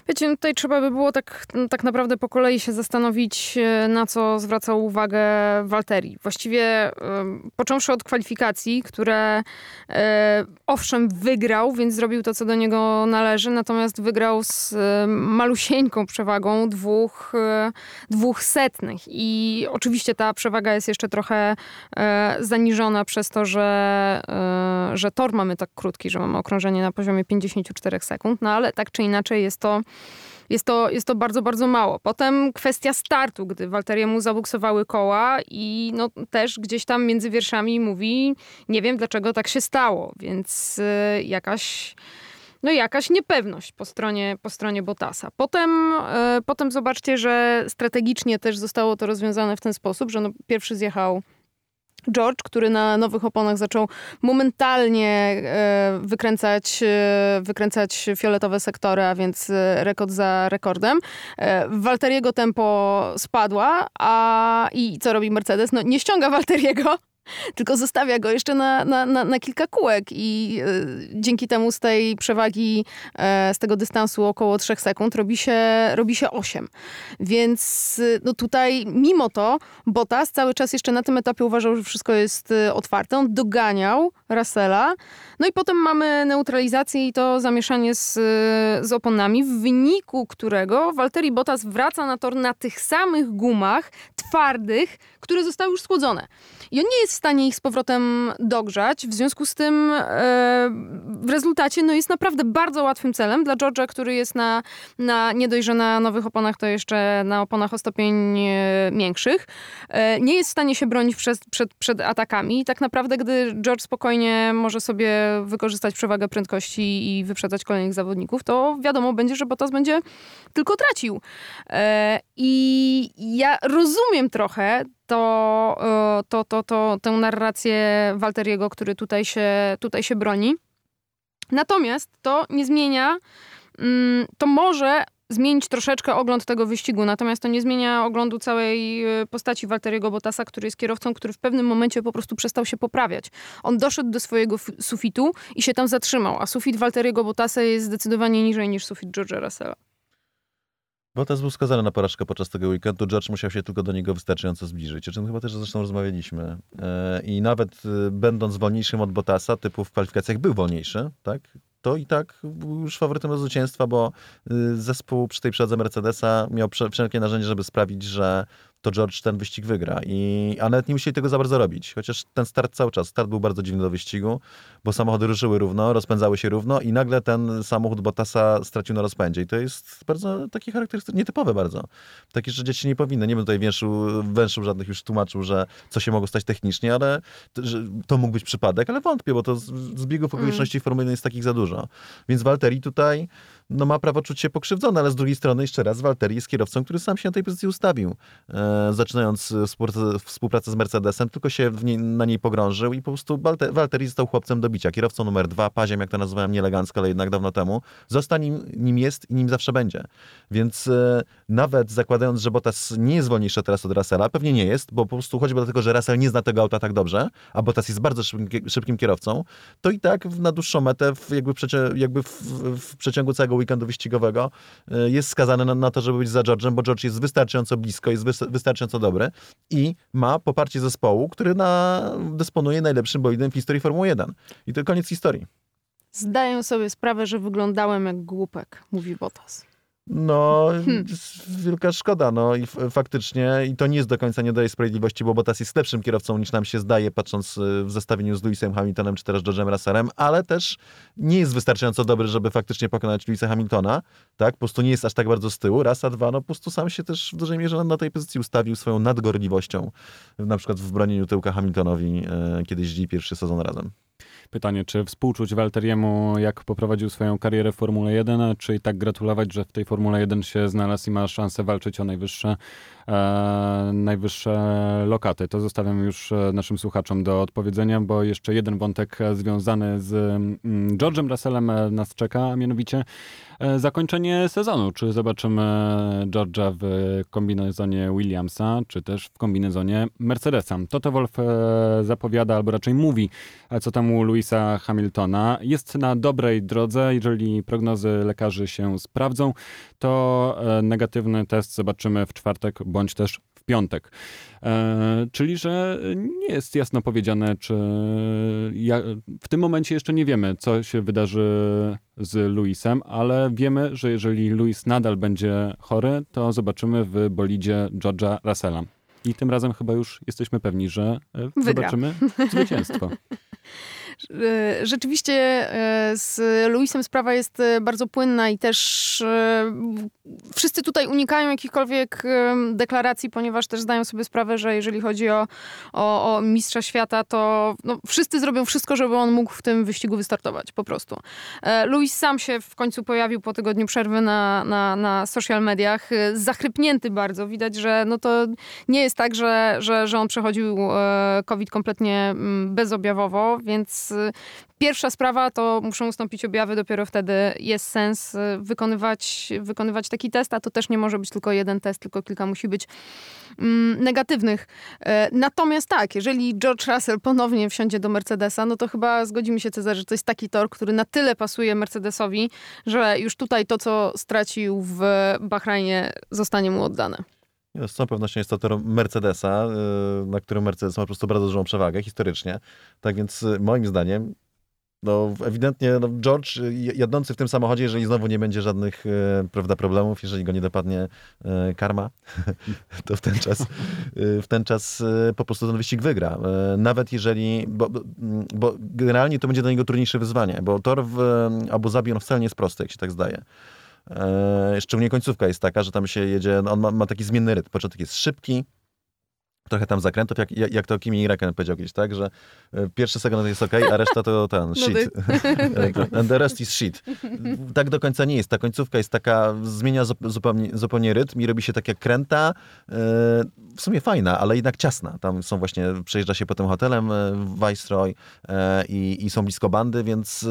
Wiecie, no tutaj trzeba by było tak, tak naprawdę po kolei się zastanowić, e, na co zwracał uwagę Walteri. Właściwie począwszy od kwalifikacji, które e, owszem wygrał, więc zrobił to, co do niego należy, natomiast wygrał z e, malusieńką przewagą dwóch, dwóch setnych. I oczywiście ta przewaga jest jeszcze trochę zaniżona przez to, że, że tor mamy tak krótki, że mamy okrążenie na poziomie 54 sekund, no ale tak czy inaczej jest to jest to, jest to bardzo, bardzo mało. Potem kwestia startu, gdy Walteriemu zabuksowały koła i no, też gdzieś tam między wierszami mówi, nie wiem dlaczego tak się stało, więc y, jakaś no jakaś niepewność po stronie, po stronie Botasa. Potem, y, potem zobaczcie, że strategicznie też zostało to rozwiązane w ten sposób, że no, pierwszy zjechał George, który na nowych oponach zaczął momentalnie e, wykręcać, e, wykręcać fioletowe sektory, a więc e, rekord za rekordem. Walteriego tempo spadła, a i co robi Mercedes? No nie ściąga Walteriego, tylko zostawia go jeszcze na, na, na, na kilka kółek i y, dzięki temu z tej przewagi, y, z tego dystansu około 3 sekund robi się, robi się 8. Więc y, no tutaj mimo to Bottas cały czas jeszcze na tym etapie uważał, że wszystko jest otwarte. On doganiał Russella. No i potem mamy neutralizację i to zamieszanie z, z oponami, w wyniku którego Valtteri Bottas wraca na tor na tych samych gumach twardych, które zostały już schłodzone. I on nie jest stanie ich z powrotem dogrzać, w związku z tym e, w rezultacie no, jest naprawdę bardzo łatwym celem dla George'a, który jest na, na nie dość, że na nowych oponach, to jeszcze na oponach o stopień e, większych. E, nie jest w stanie się bronić przed, przed, przed atakami i tak naprawdę, gdy George spokojnie może sobie wykorzystać przewagę prędkości i wyprzedzać kolejnych zawodników, to wiadomo będzie, że Bottas będzie tylko tracił. I ja rozumiem trochę to, e, to, to, to, tę narrację Walteriego, który tutaj się, tutaj się broni. Natomiast to nie zmienia, mm, to może zmienić troszeczkę ogląd tego wyścigu, natomiast to nie zmienia oglądu całej e, postaci Walteriego Bottasa, który jest kierowcą, który w pewnym momencie po prostu przestał się poprawiać. On doszedł do swojego sufitu i się tam zatrzymał, a sufit Walteriego Bottasa jest zdecydowanie niżej niż sufit George'a Russella. Bottas był skazany na porażkę podczas tego weekendu. George musiał się tylko do niego wystarczająco zbliżyć, o czym chyba też zresztą rozmawialiśmy. E, I nawet e, będąc wolniejszym od Bottasa, typu w kwalifikacjach był wolniejszy, tak? to i tak był już faworytem do zwycięstwa, bo e, zespół przy tej przodze Mercedesa miał wszelkie narzędzia, żeby sprawić, że to George ten wyścig wygra. I, a nawet nie musieli tego za bardzo robić. Chociaż ten start cały czas, start był bardzo dziwny do wyścigu, bo samochody ruszyły równo, rozpędzały się równo i nagle ten samochód Bottasa stracił na rozpędzie. I to jest bardzo taki charakterystyczny, nietypowe bardzo. Takie, że dzieci nie powinny. Nie będę tutaj węszył, węszył żadnych już tłumaczył, że co się mogło stać technicznie, ale to mógł być przypadek, ale wątpię, bo to zbiegów okoliczności mm. Formuły jest takich za dużo. Więc Walteri tutaj no ma prawo czuć się pokrzywdzony, ale z drugiej strony jeszcze raz Walteri jest kierowcą, który sam się na tej pozycji ustawił, e, zaczynając współpracę, z Mercedesem, tylko się nie, na niej pogrążył i po prostu Walteri został chłopcem do bicia, kierowcą numer dwa, paziem, jak to nazywałem nieelegancko, ale jednak dawno temu, został nim, nim jest i nim zawsze będzie. Więc e, nawet zakładając, że Bottas nie jest wolniejszy teraz od Russella, pewnie nie jest, bo po prostu choćby dlatego, że Russell nie zna tego auta tak dobrze, a Bottas jest bardzo szybkim, szybkim kierowcą, to i tak na dłuższą metę, w, jakby, przecie, jakby w, w przeciągu całego weekendu wyścigowego y, jest skazany na, na, to, żeby być za George'em, bo George jest wystarczająco blisko, jest wystarczająco dobry i ma poparcie zespołu, który na, dysponuje najlepszym bolidem w historii Formuły 1. I to koniec historii. Zdaję sobie sprawę, że wyglądałem jak głupek, mówi Bottas. No, hmm. wielka szkoda, no i faktycznie, i to nie jest do końca nie daje sprawiedliwości, bo Bottas jest lepszym kierowcą niż nam się zdaje, patrząc y, w zestawieniu z Lewisem Hamiltonem czy też George'em Russellem, ale też nie jest wystarczająco dobry, żeby faktycznie pokonać Lewisa Hamiltona, tak, po prostu nie jest aż tak bardzo z tyłu, raz, a dwa, no po prostu sam się też w dużej mierze na tej pozycji ustawił swoją nadgorliwością, na przykład w bronieniu tyłka Hamiltonowi, e, kiedy jeździli pierwszy sezon razem. Pytanie, czy współczuć Walteriemu, jak poprowadził swoją karierę w Formule 1, czy i tak gratulować, że w tej Formule 1 się znalazł i ma szansę walczyć o najwyższe, najwyższe lokaty. To zostawiam już e, naszym słuchaczom do odpowiedzenia, bo jeszcze jeden wątek związany z mm, George'em Russellem e, nas czeka, a mianowicie E, zakończenie sezonu. Czy zobaczymy George'a w kombinezonie Williamsa, czy też w kombinezonie Mercedesa. Toto Wolf e, zapowiada, albo raczej mówi, e, co tam u Louisa Hamiltona. Jest na dobrej drodze. Jeżeli prognozy lekarzy się sprawdzą, to negatywny test zobaczymy w czwartek bądź też w piątek. E, czyli, że nie jest jasno powiedziane, czy ja, w tym momencie jeszcze nie wiemy, co się wydarzy z Luisem, ale wiemy, że jeżeli Luis nadal będzie chory, to zobaczymy w bolidzie George'a Russella. I tym razem chyba już jesteśmy pewni, że e, zobaczymy zwycięstwo. [LAUGHS] E, rzeczywiście e, z Luisem sprawa jest e, bardzo płynna i też wszyscy tutaj unikają jakichkolwiek deklaracji, ponieważ też zdają sobie sprawę, że jeżeli chodzi o, o, o mistrza świata, to no, wszyscy zrobią wszystko, żeby on mógł w tym wyścigu wystartować, po prostu. Luis sam się w końcu pojawił po tygodniu przerwy na, na, na social mediach, zachrypnięty bardzo. Widać, że no to nie jest tak, że, że, że on przechodził COVID kompletnie mm, bezobjawowo, więc pierwsza sprawa to muszą ustąpić objawy, dopiero wtedy jest sens y, wykonywać, wykonywać taki test, a to też nie może być tylko jeden test, tylko kilka musi być mm, negatywnych. E, natomiast tak, jeżeli George Russell ponownie wsiądzie do Mercedesa, no to chyba zgodzimy się, Cezar, że to jest taki tor, który na tyle pasuje Mercedesowi, że już tutaj to, co stracił w Bahrajnie, zostanie mu oddane. Z całą pewnością jest to tor Mercedesa, y, na którym Mercedes ma po prostu bardzo dużą przewagę historycznie. Tak więc y, moim zdaniem no, ewidentnie no, George y, jadący w tym samochodzie, jeżeli znowu nie będzie żadnych prawda, problemów, jeżeli go nie dopadnie karma, [LAUGHS] to w ten czas, w ten czas po prostu ten wyścig wygra. Nawet jeżeli, bo, bo generalnie to będzie dla niego trudniejsze wyzwanie, bo tor w Abu Zabi on wcale nie jest prosty, jak się tak zdaje. E, szczególnie końcówka jest taka, że tam się jedzie, no on ma, ma taki zmienny rytm. Początek jest szybki, trochę tam zakrętów, jak, jak, jak to Kimi Räikkönen powiedział kiedyś, tak, że e, pierwszy segment jest ok, a reszta to ten, no shit. [LAUGHS] And the rest is shit. Tak do końca nie jest. Ta końcówka jest taka, zmienia zupełnie, zupełnie rytm i robi się tak jak kręta. E, w sumie fajna, ale jednak ciasna. Tam są właśnie, przejeżdża się po tym hotelem w Viceroy i, i są blisko bandy, więc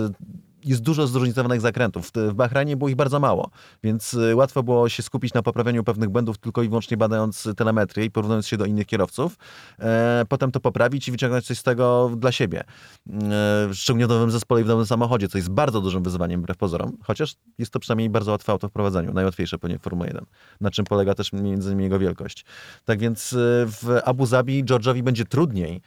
jest dużo zróżnicowanych zakrętów. W Bahrajnie było ich bardzo mało, więc y, łatwo było się skupić na poprawianiu pewnych błędów tylko i wyłącznie badając telemetrię i porównując się do innych kierowców. E, potem to poprawić i wyciągnąć coś z tego dla siebie. E, szczególnie w nowym zespole i w nowym samochodzie, co jest bardzo dużym wyzwaniem wbrew pozorom, chociaż jest to przynajmniej bardzo łatwe auto w prowadzeniu, najłatwiejsze pewnie w Formule 1, na czym polega też między innymi jego wielkość. Tak więc y, w Abu Zabi George'owi będzie trudniej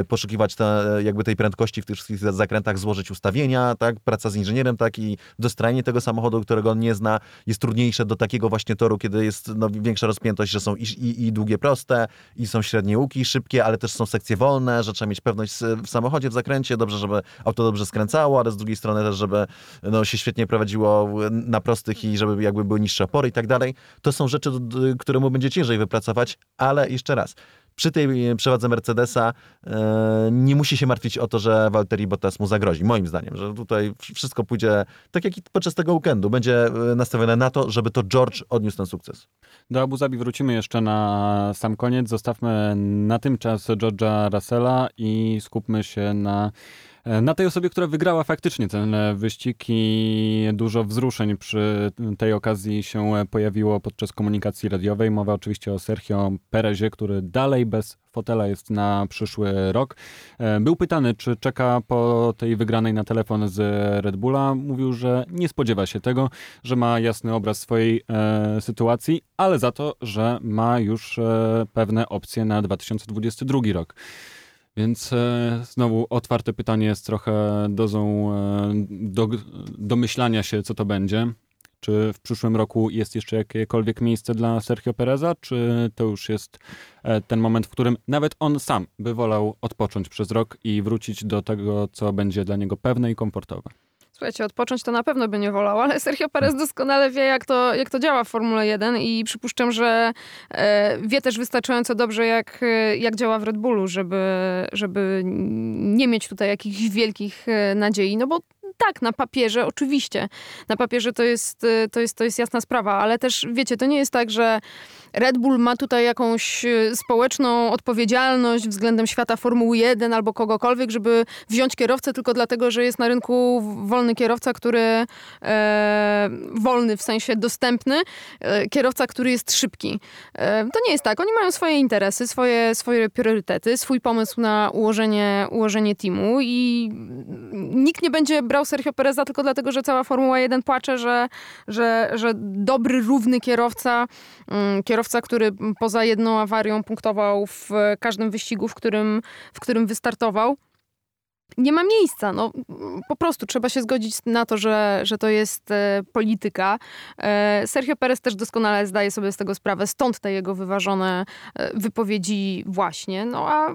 y, poszukiwać ta, jakby tej prędkości w tych wszystkich zakrętach, złożyć ustawienia, tak, praca z inżynierem, tak i dostrajanie tego samochodu, którego on nie zna, jest trudniejsze do takiego właśnie toru, kiedy jest no, większa rozpiętość, że są i, i, i długie proste, i są średnie łuki, szybkie, ale też są sekcje wolne, że trzeba mieć pewność w samochodzie, w zakręcie, dobrze, żeby auto dobrze skręcało, ale z drugiej strony też, żeby no, się świetnie prowadziło na prostych i żeby jakby były niższe opory i tak dalej. To są rzeczy, które mu będzie ciężej wypracować, ale jeszcze raz, przy tej przewadze Mercedesa e, nie musi się martwić o to, że Valtteri Bottas mu zagrozi. Moim zdaniem, że tutaj wszystko pójdzie tak jak i podczas tego weekendu. Będzie e, nastawione na to, żeby to George odniósł ten sukces. Do Abu Zabi wrócimy jeszcze na sam koniec. Zostawmy na tym czas George'a Russella i skupmy się na E, na tej osobie, która wygrała faktycznie ten e, wyścig i dużo wzruszeń przy tej okazji się pojawiło podczas komunikacji radiowej. Mowa oczywiście o Sergio Perezie, który dalej bez fotela jest na przyszły rok. E, był pytany, czy czeka po tej wygranej na telefon z Red Bulla. Mówił, że nie spodziewa się tego, że ma jasny obraz swojej e, sytuacji, ale za to, że ma już e, pewne opcje na 2022 rok. Więc e, znowu otwarte pytanie jest trochę dozą e, do, domyślania się, co to będzie. Czy w przyszłym roku jest jeszcze jakiekolwiek miejsce dla Sergio Pereza, czy to już jest e, ten moment, w którym nawet on sam by wolał odpocząć przez rok i wrócić do tego, co będzie dla niego pewne i komfortowe? Słuchajcie, odpocząć to na pewno by nie wolał, ale Sergio Perez doskonale wie, jak to, jak to działa w Formule 1 i przypuszczam, że e, wie też wystarczająco dobrze, jak, e, jak działa w Red Bullu, żeby, żeby nie mieć tutaj jakichś wielkich e, nadziei, no bo tak, na papierze oczywiście. Na papierze to jest, to jest, to jest jasna sprawa, ale też wiecie, to nie jest tak, że Red Bull ma tutaj jakąś e, społeczną odpowiedzialność względem świata Formuły 1 albo kogokolwiek, żeby wziąć kierowcę tylko dlatego, że jest na rynku wolny kierowca, który e, wolny w sensie dostępny, e, kierowca, który jest szybki. E, to nie jest tak. Oni mają swoje interesy, swoje, swoje priorytety, swój pomysł na ułożenie, ułożenie teamu i nikt nie będzie brał Sergio Pereza tylko dlatego, że cała Formuła 1 płacze, że, że, że dobry, równy kierowca, mm, kierowca kierowca, który poza jedną awarią punktował w każdym wyścigu, w którym, w którym wystartował. Nie ma miejsca. No, po prostu trzeba się zgodzić na to, że, że to jest e, polityka. E, Sergio Perez też doskonale zdaje sobie z tego sprawę, stąd te jego wyważone e, wypowiedzi właśnie. No a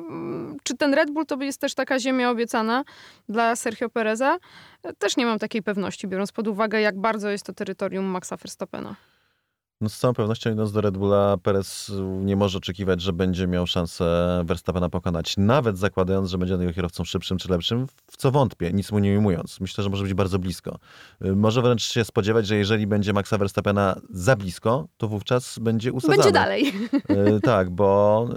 czy ten Red Bull to jest też taka ziemia obiecana dla Sergio Pereza? E, też nie mam takiej pewności, biorąc pod uwagę, jak bardzo jest to terytorium Maxa Verstappena. No z całą pewnością idąc do Red Bulla, Perez nie może oczekiwać, że będzie miał szansę Verstappena pokonać. Nawet zakładając, że będzie jego kierowcą szybszym czy lepszym, w co wątpię, nic mu nie ujmując. Myślę, że może być bardzo blisko. Y, może wręcz się spodziewać, że jeżeli będzie Maxa Verstappena za blisko, to wówczas będzie usadzany. Będzie dalej. Y, tak, bo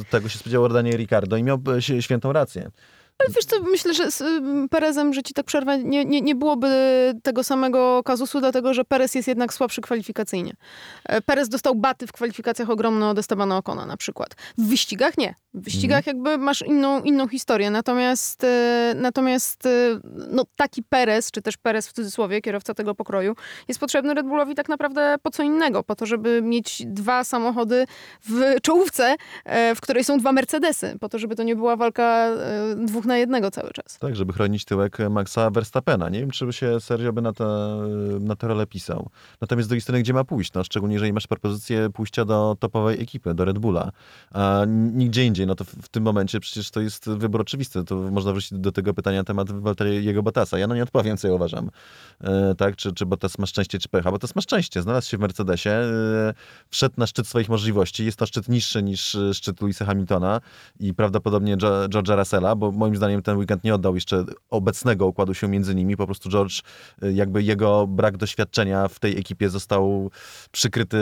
y, tego się spodziewał Daniel Ricardo i miał świętą rację. Ale wiesz co, myślę, że z Perezem, że ci tak przerwę, nie, nie, nie byłoby tego samego kazusu, dlatego że Perez jest jednak słabszy kwalifikacyjnie. E, Perez dostał baty w kwalifikacjach ogromne od Estebana Okona na przykład. W wyścigach nie. W wyścigach mhm. jakby masz inną, inną historię. Natomiast, e, natomiast e, no, taki Perez, czy też Perez w cudzysłowie, kierowca tego pokroju, jest potrzebny Red Bullowi tak naprawdę po co innego. Po to, żeby mieć dwa samochody w czołówce, w której są dwa Mercedesy. Po to, żeby to nie była walka dwóch na jednego cały czas. Tak, żeby chronić tyłek Maxa Verstappena. Nie wiem, czy by się Sergio by na tę na te rolę pisał. Natomiast z drugiej strony, gdzie ma pójść? No, szczególnie jeżeli masz propozycję pójścia do topowej ekipy, do Red Bulla, a nigdzie indziej, no to w, w tym momencie przecież to jest wybór oczywisty. To można wrócić do tego pytania na temat jego Bottasa. Ja no nie odpowiem, co ja uważam. E, tak, czy, czy Bottas ma szczęście, czy pecha. Bottas ma szczęście, znalazł się w Mercedesie, e, wszedł na szczyt swoich możliwości. Jest to szczyt niższy niż szczyt Louisa Hamiltona i prawdopodobnie George'a Russella, bo moim zdaniem ten weekend nie oddał jeszcze obecnego układu się między nimi. Po prostu George, y, jakby jego brak doświadczenia w tej ekipie został przykryty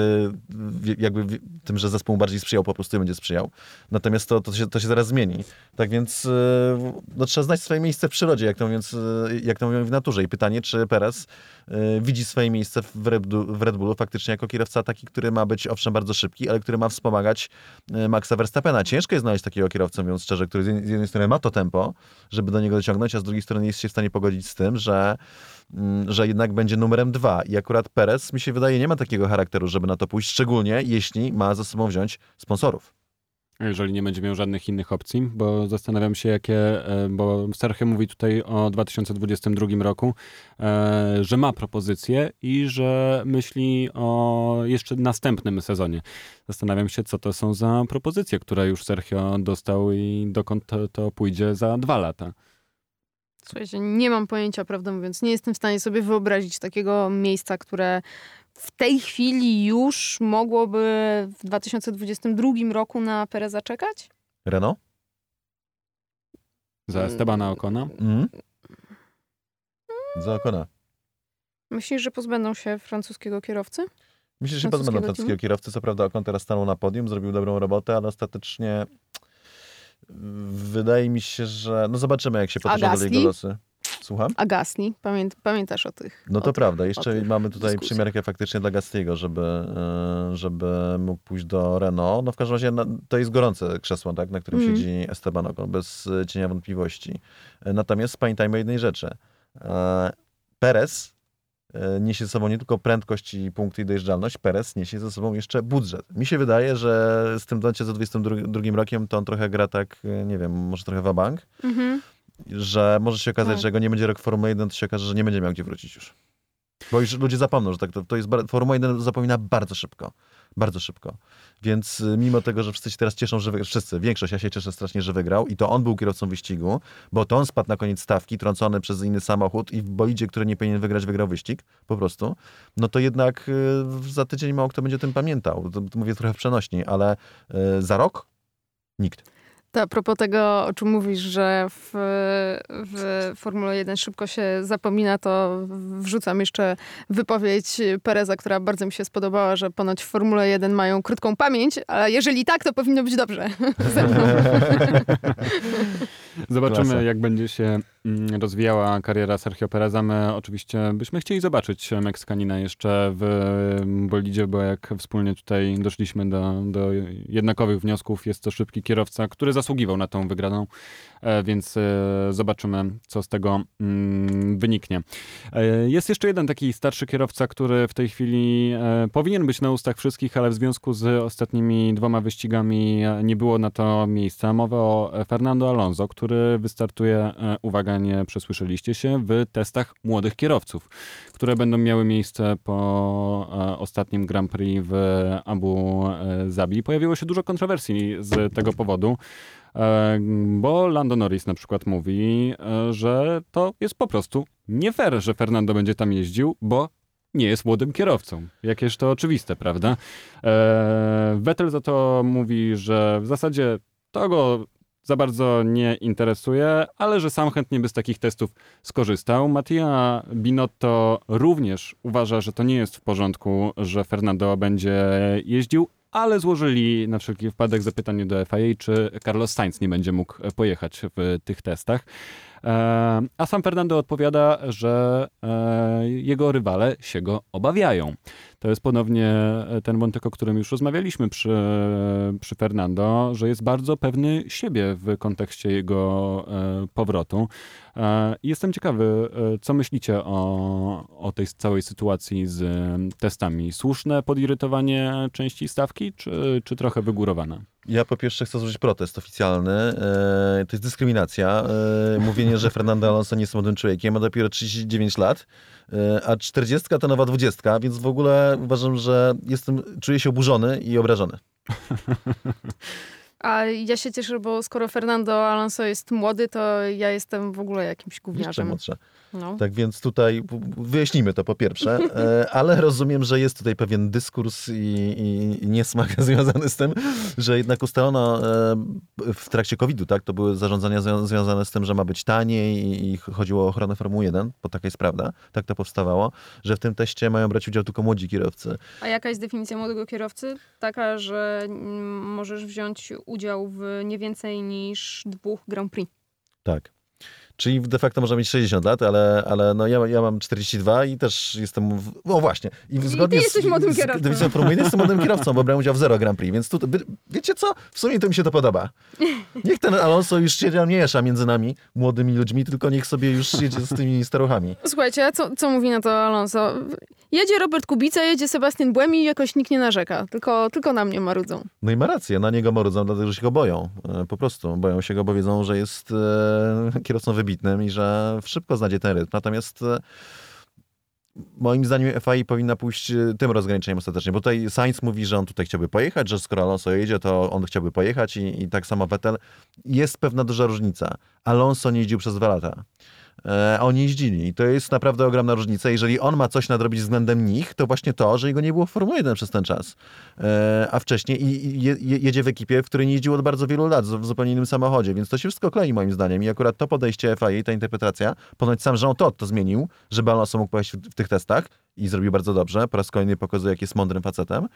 jakby tym, że zespół bardziej sprzyjał, po prostu będzie sprzyjał. Natomiast to, to, się, to się zaraz zmieni. Tak więc y, no, trzeba znać swoje miejsce w przyrodzie, jak to, mówiąc, y, jak mówią w naturze. I pytanie, czy Perez widzi swoje miejsce w Red, w Red Bullu faktycznie jako kierowca taki, który ma być owszem bardzo szybki, ale który ma wspomagać Maxa Verstappena. Ciężko jest znaleźć takiego kierowcę, mówiąc szczerze, który z jednej strony ma to tempo, żeby do niego dociągnąć, a z drugiej strony jest się w stanie pogodzić z tym, że, mm, że jednak będzie numerem dwa. I akurat Perez, mi się wydaje, nie ma takiego charakteru, żeby na to pójść, szczególnie jeśli ma ze sobą wziąć sponsorów. Jeżeli nie będzie miał żadnych innych opcji, bo zastanawiam się, jakie, e, bo Sergio mówi tutaj o 2022 roku, e, że ma propozycje i że myśli o jeszcze następnym sezonie. Zastanawiam się, co to są za propozycje, które już Sergio dostał i dokąd to, to pójdzie za dwa lata. Słuchajcie, nie mam pojęcia, prawdę mówiąc. Nie jestem w stanie sobie wyobrazić takiego miejsca, które w tej chwili już mogłoby w 2022 roku na Pereza czekać? Renault? Za Estebana Okona? Mhm. Za Okona. Myślisz, że pozbędą się francuskiego kierowcy? Myślę, że się Francuskiego pozbędą francuskiego kierowcy. Co prawda Okon teraz stanął na podium, zrobił dobrą robotę, ale ostatecznie wydaje mi się, że... No zobaczymy, jak się potoczą dalej jego losy. Słucham? A Gasly? Pamię pamiętasz o tych? No to tych- prawda. Jeszcze mamy tutaj dyskusjach. przymiarkę faktycznie dla Gastiego, żeby, e, żeby mógł pójść do Renault. No w każdym razie to jest gorące krzesło, tak, na którym Mm. siedzi Esteban Ocon, bez e, cienia wątpliwości. E, Natomiast pamiętajmy o jednej rzeczy. Perez niesie ze sobą nie tylko prędkość i punkty i dojeżdżalność, Perez niesie ze sobą jeszcze budżet. Mi się wydaje, że z tym 2022 rokiem to on trochę gra tak, nie wiem, może trochę wabank, Mhm. Że może się okazać, Tak. że jak go nie będzie rok Formuły 1, to się okaże, że nie będzie miał gdzie wrócić już. Bo już ludzie zapomną, że tak to, to jest, Formuła 1 zapomina bardzo szybko. Bardzo szybko. Więc y, mimo tego, że wszyscy się teraz cieszą, że wygrał, wszyscy, większość, ja się cieszę strasznie, że wygrał i to on był kierowcą wyścigu, bo to on spadł na koniec stawki, trącony przez inny samochód i w bolidzie, który nie powinien wygrać, wygrał wyścig, po prostu, no to jednak y, za tydzień mało kto będzie o tym pamiętał. To, to mówię trochę w przenośni, ale y, za rok nikt. To a propos tego, o czym mówisz, że w, w Formule 1 szybko się zapomina, to wrzucam jeszcze wypowiedź Pereza, która bardzo mi się spodobała, że ponoć w Formule 1 mają krótką pamięć, ale jeżeli tak, to powinno być dobrze. [LAUGHS] Zobaczymy, Klasa. jak będzie się rozwijała kariera Sergio Pereza. My oczywiście byśmy chcieli zobaczyć Meksykanina jeszcze w bolidzie, bo jak wspólnie tutaj doszliśmy do, do jednakowych wniosków, jest to szybki kierowca, który zasługiwał na tą wygraną, e, więc e, zobaczymy, co z tego mm, wyniknie. E, Jest jeszcze jeden taki starszy kierowca, który w tej chwili powinien być na ustach wszystkich, ale w związku z ostatnimi dwoma wyścigami nie było na to miejsca. Mowa o Fernando Alonso, który wystartuje, uwaga, nie przesłyszeliście się, w testach młodych kierowców, które będą miały miejsce po e, ostatnim Grand Prix w Abu e, Zabi. Pojawiło się dużo kontrowersji z tego powodu. E, Bo Lando Norris na przykład mówi, że to jest po prostu nie fair, że Fernando będzie tam jeździł, bo nie jest młodym kierowcą. Jakież to oczywiste, prawda? Vettel za to mówi, że w zasadzie to go za bardzo nie interesuje, ale że sam chętnie by z takich testów skorzystał. Mattia Binotto również uważa, że to nie jest w porządku, że Fernando będzie jeździł, ale złożyli na wszelki wypadek zapytanie do FIA, czy Carlos Sainz nie będzie mógł pojechać w tych testach. E, A sam Fernando odpowiada, że e, jego rywale się go obawiają. To jest ponownie ten wątek, o którym już rozmawialiśmy przy, przy Fernando, że jest bardzo pewny siebie w kontekście jego e, powrotu. E, Jestem ciekawy, e, co myślicie o, o tej całej sytuacji z testami. Słuszne podirytowanie części stawki, czy, czy trochę wygórowane? Ja po pierwsze chcę złożyć protest oficjalny. E, to jest dyskryminacja. E, mówienie, że Fernando Alonso nie jest młodym człowiekiem, ma dopiero 39 lat, e, a 40 to nowa 20, więc w ogóle uważam, że jestem, czuję się oburzony i obrażony. A ja się cieszę, bo skoro Fernando Alonso jest młody, to ja jestem w ogóle jakimś Jeszcze gówniarzem. młodsze. No. Tak więc tutaj wyjaśnijmy to po pierwsze, e, ale rozumiem, że jest tutaj pewien dyskurs i, i, i niesmak [LAUGHS] związany z tym, że jednak ustalono e, w trakcie COVID-u, tak, to były zarządzania zwią- związane z tym, że ma być taniej i, i chodziło o ochronę Formuły 1, bo taka jest prawda, tak to powstawało, że w tym teście mają brać udział tylko młodzi kierowcy. A jaka jest definicja młodego kierowcy? Taka, że mm, możesz wziąć udział w nie więcej niż dwóch Grand Prix. Tak. Czyli de facto może mieć 60 lat, ale, ale no ja, ja mam 42 i też jestem. W... O właśnie. I, zgodnie ty jesteś z, młodym kierowcą. Dywizją Formuły jestem młodym kierowcą, bo brałem udział w Zero Grand Prix, więc tu, wiecie co? W sumie to mi się to podoba. Niech ten Alonso już się nie miesza między nami, młodymi ludźmi, tylko niech sobie już jedzie z tymi staruchami. Słuchajcie, co, co mówi na to Alonso? Jedzie Robert Kubica, jedzie Sebastian Błemi i jakoś nikt nie narzeka. Tylko, tylko na mnie marudzą. No i ma rację, na niego marudzą, dlatego że się go boją. E, po prostu. Boją się go, bo wiedzą, że jest e, kierowcą wybitnym i że szybko znajdzie ten rytm. Natomiast e, moim zdaniem FAI powinna pójść e, tym rozgraniczeniem ostatecznie, bo tutaj Sainz mówi, że on tutaj chciałby pojechać, że skoro Alonso jedzie, to on chciałby pojechać i, i tak samo Vettel. Jest pewna duża różnica. Alonso nie jeździł przez dwa lata. E, oni jeździli. I to jest naprawdę ogromna różnica. Jeżeli on ma coś nadrobić względem nich, to właśnie to, że jego nie było w Formule 1 przez ten czas. E, a wcześniej i, je, jedzie w ekipie, w której nie jeździł od bardzo wielu lat, w zupełnie innym samochodzie, więc to się wszystko klei moim zdaniem. I akurat to podejście FIA, ta interpretacja, ponoć sam Jean Todt to zmienił, żeby Alonso mógł pojechać w tych testach i zrobił bardzo dobrze. Po raz kolejny pokazuje, jak jest mądrym facetem.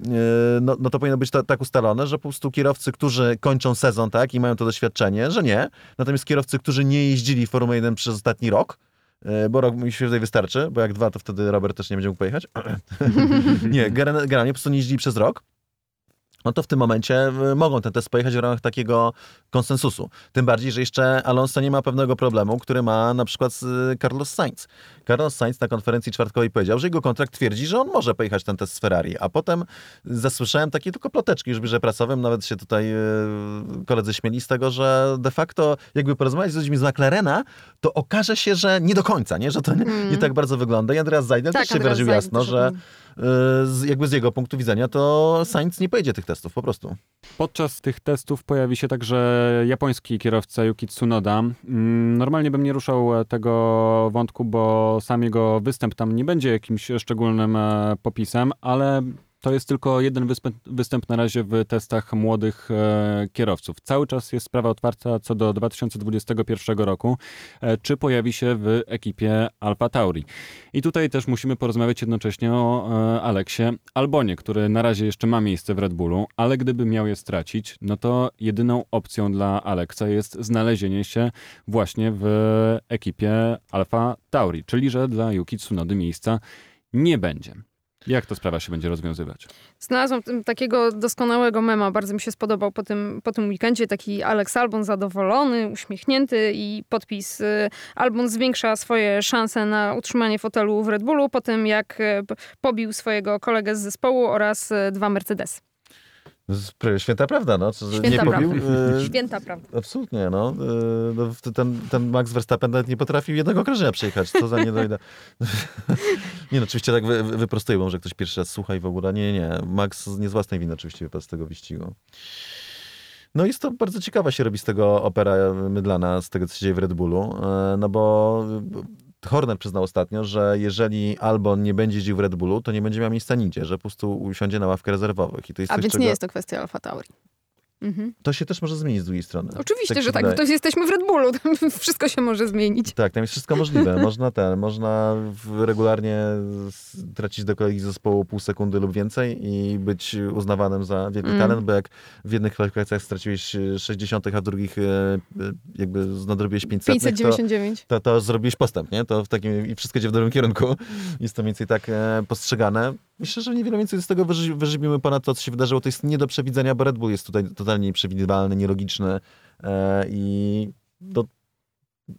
E, no, no to powinno być tak ustalone, że po prostu kierowcy, którzy kończą sezon tak i mają to doświadczenie, że nie. Natomiast kierowcy, którzy nie jeździli Formuły 1 przez ostatni rok, e, bo rok mi się tutaj wystarczy, bo jak dwa, to wtedy Robert też nie będzie mógł pojechać. [CLEARS THROAT] nie, generalnie po prostu nie jeździli przez rok no to w tym momencie mogą ten test pojechać w ramach takiego konsensusu. Tym bardziej, że jeszcze Alonso nie ma pewnego problemu, który ma na przykład y, Carlos Sainz. Carlos Sainz na konferencji czwartkowej powiedział, że jego kontrakt twierdzi, że on może pojechać ten test z Ferrari, a potem zasłyszałem takie tylko ploteczki już w biurze prasowym, nawet się tutaj y, koledzy śmieli z tego, że de facto jakby porozmawiać z ludźmi z McLarena, to okaże się, że nie do końca, nie? że to nie, nie tak bardzo wygląda. I Andreas Zajdel tak, też się wyraził jasno, że z, jakby z jego punktu widzenia to Sainz nie pojedzie tych testów po prostu. Podczas tych testów pojawi się także japoński kierowca Yuki Tsunoda. Mm, normalnie bym nie ruszał tego wątku, bo sam jego występ tam nie będzie jakimś szczególnym e, popisem, ale to jest tylko jeden występ, na razie w testach młodych e, kierowców. Cały czas jest sprawa otwarta co do 2021 roku, e, czy pojawi się w ekipie Alfa Tauri. I tutaj też musimy porozmawiać jednocześnie o e, Aleksie Albonie, który na razie jeszcze ma miejsce w Red Bullu, ale gdyby miał je stracić, no to jedyną opcją dla Aleksa jest znalezienie się właśnie w ekipie Alfa Tauri, czyli że dla Yuki Tsunody miejsca nie będzie. Jak to sprawa się będzie rozwiązywać? Znalazłam takiego doskonałego mema, bardzo mi się spodobał po tym, po tym weekendzie. Taki Alex Albon zadowolony, uśmiechnięty i podpis y, Albon zwiększa swoje szanse na utrzymanie fotelu w Red Bullu po tym, jak y, pobił swojego kolegę z zespołu oraz y, dwa Mercedesy. Święta prawda, no. Co, Święta nie prawda. Pobił, [LAUGHS] e, Święta prawda. Absolutnie, no. E, no ten, ten Max Verstappen nawet nie potrafił jednego okrążenia przejechać. Co za niedojda. [LAUGHS] nie no, oczywiście tak wy, wyprostuję, bo może ktoś pierwszy raz słucha i w ogóle. Nie, nie. Max nie z własnej winy oczywiście wypadł z tego wyścigu. No jest to bardzo ciekawa się robi z tego opera mydlana, z tego co się dzieje w Red Bullu, e, no bo Horner przyznał ostatnio, że jeżeli Albon nie będzie jeździł w Red Bullu, to nie będzie miał miejsca nigdzie, że po prostu usiądzie na ławkę rezerwowych. I to jest A więc czego... nie jest to kwestia Alfa Tauri. Mhm. To się też może zmienić z drugiej strony. Oczywiście, tak że tak, to jesteśmy w Red Bullu, [LAUGHS] tam wszystko się może zmienić. Tak, tam jest wszystko możliwe. [LAUGHS] Można ten, można regularnie tracić do kolegi zespołu pół sekundy lub więcej i być uznawanym za wielki mm. talent, bo jak w jednych kwalifikacjach straciłeś 60, a w drugich e, e, jakby nadrobiłeś 500, 599. To, to, to zrobiłeś postęp, nie? To w takim, i wszystko idzie w dobrym kierunku. [LAUGHS] Jest to mniej więcej tak e, postrzegane. Myślę, że niewiele więcej z tego wyżywimy ponad to, co się wydarzyło. To jest nie do przewidzenia, bo Red Bull jest tutaj totalnie nieprzewidywalny, nielogiczny e, i to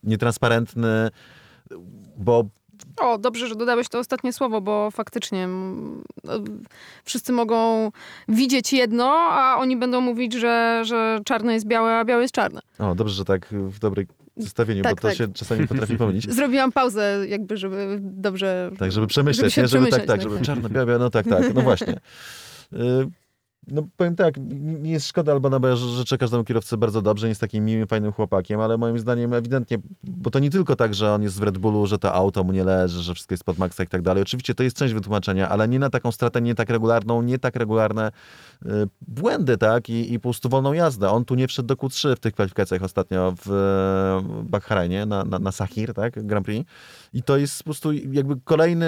nietransparentny, bo o, dobrze, że dodałeś to ostatnie słowo, bo faktycznie no, wszyscy mogą widzieć jedno, a oni będą mówić, że, że czarne jest białe, a białe jest czarne. O, dobrze, że tak w dobrej zestawieniu, tak, bo to tak. się czasami potrafi pomylić. [LAUGHS] Zrobiłam pauzę, jakby, żeby dobrze... Tak, żeby przemyśleć, żeby, nie? żeby tak, tak, żeby czarno, białe, no tak, tak, no właśnie. [LAUGHS] No powiem tak, nie jest szkoda Albana, bo ja życzę każdemu kierowcy bardzo dobrze, jest takim miłym, fajnym chłopakiem, ale moim zdaniem ewidentnie, bo to nie tylko tak, że on jest w Red Bullu, że to auto mu nie leży, że wszystko jest pod maksa i tak dalej. Oczywiście to jest część wytłumaczenia, ale nie na taką stratę, nie tak regularną, nie tak regularne błędy, tak, I, i po prostu wolną jazdę. On tu nie wszedł do Q3 w tych kwalifikacjach ostatnio w Bahrajnie na, na, na Sahir, tak, Grand Prix. I to jest po prostu jakby kolejny,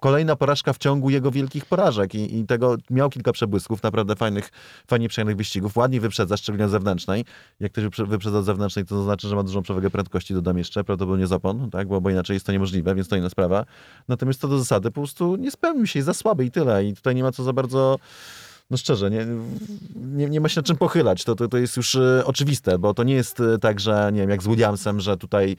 kolejna porażka w ciągu jego wielkich porażek i, i tego miał kilka przebłysków, naprawdę fajnych, fajnie przyjemnych wyścigów. Ładnie wyprzedza, szczególnie zewnętrznej. Jak ktoś wyprzedza zewnętrznej, to znaczy, że ma dużą przewagę prędkości, dodam jeszcze, prawdopodobnie zapon, tak, bo, bo inaczej jest to niemożliwe, więc to inna sprawa. Natomiast to do zasady po prostu nie spełnił się, jest za słaby i tyle. I tutaj nie ma co za bardzo no szczerze, nie, nie, nie ma się na czym pochylać. To, to, to jest już y, oczywiste, bo to nie jest y, tak, że nie wiem, jak z Williamsem, że tutaj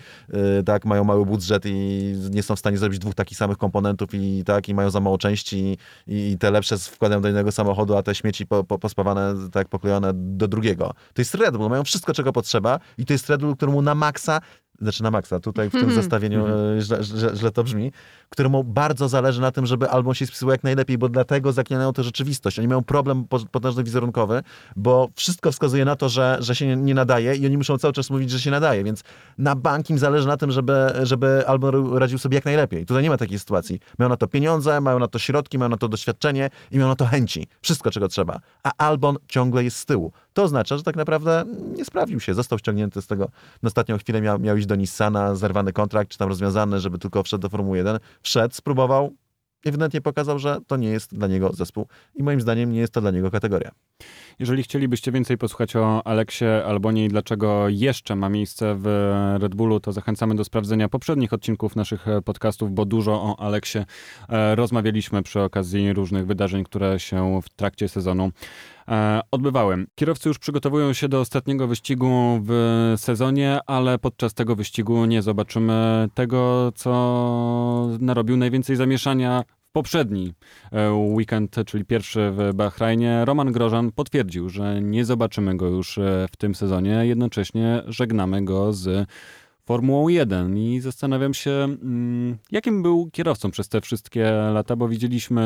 y, tak mają mały budżet i nie są w stanie zrobić dwóch takich samych komponentów i tak i mają za mało części i, i te lepsze wkładają do jednego samochodu, a te śmieci po, po, pospawane, tak poklejone do drugiego. To jest Red Bull, mają wszystko, czego potrzeba i to jest Red Bull, któremu na maksa znaczy na maksa, tutaj w tym mhm. zestawieniu mhm. źle, źle, źle, to brzmi, któremu bardzo zależy na tym, żeby album się spisywał jak najlepiej, bo dlatego zaklinają tę rzeczywistość. Oni mają problem potężny wizerunkowy, bo wszystko wskazuje na to, że, że się nie nadaje i oni muszą cały czas mówić, że się nadaje, więc na bank im zależy na tym, żeby, żeby album radził sobie jak najlepiej. Tutaj nie ma takiej sytuacji. Mają na to pieniądze, mają na to środki, mają na to doświadczenie i mają na to chęci. Wszystko, czego trzeba. A Albon ciągle jest z tyłu. To oznacza, że tak naprawdę nie sprawił się. Został ściągnięty z tego, na ostatnią chwilę miał, miał iść do Nissana, zerwany kontrakt, czy tam rozwiązany, żeby tylko wszedł do Formuły 1. Wszedł, spróbował, ewidentnie pokazał, że to nie jest dla niego zespół i moim zdaniem nie jest to dla niego kategoria. Jeżeli chcielibyście więcej posłuchać o Aleksie albo nie i dlaczego jeszcze ma miejsce w Red Bullu, to zachęcamy do sprawdzenia poprzednich odcinków naszych podcastów, bo dużo o Aleksie e, rozmawialiśmy przy okazji różnych wydarzeń, które się w trakcie sezonu e, odbywały. Kierowcy już przygotowują się do ostatniego wyścigu w sezonie, ale podczas tego wyścigu nie zobaczymy tego, co narobił najwięcej zamieszania poprzedni e, weekend, czyli pierwszy w Bahrajnie, Roman Grożan potwierdził, że nie zobaczymy go już e, w tym sezonie. Jednocześnie żegnamy go z Formułą 1 i zastanawiam się, mm, jakim był kierowcą przez te wszystkie lata, bo widzieliśmy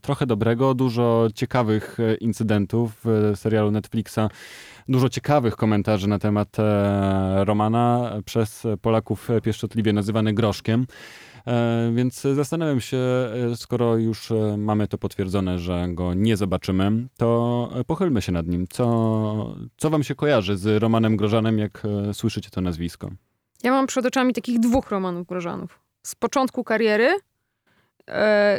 trochę dobrego, dużo ciekawych e, incydentów w serialu Netflixa, dużo ciekawych komentarzy na temat Romana przez Polaków pieszczotliwie nazywany Groszkiem. E, więc zastanawiam się, e, skoro już e, mamy to potwierdzone, że go nie zobaczymy, to pochylmy się nad nim. Co, co wam się kojarzy z Romanem Grożanem, jak słyszycie to nazwisko? Ja mam przed oczami takich dwóch Romanów Grożanów. Z początku kariery,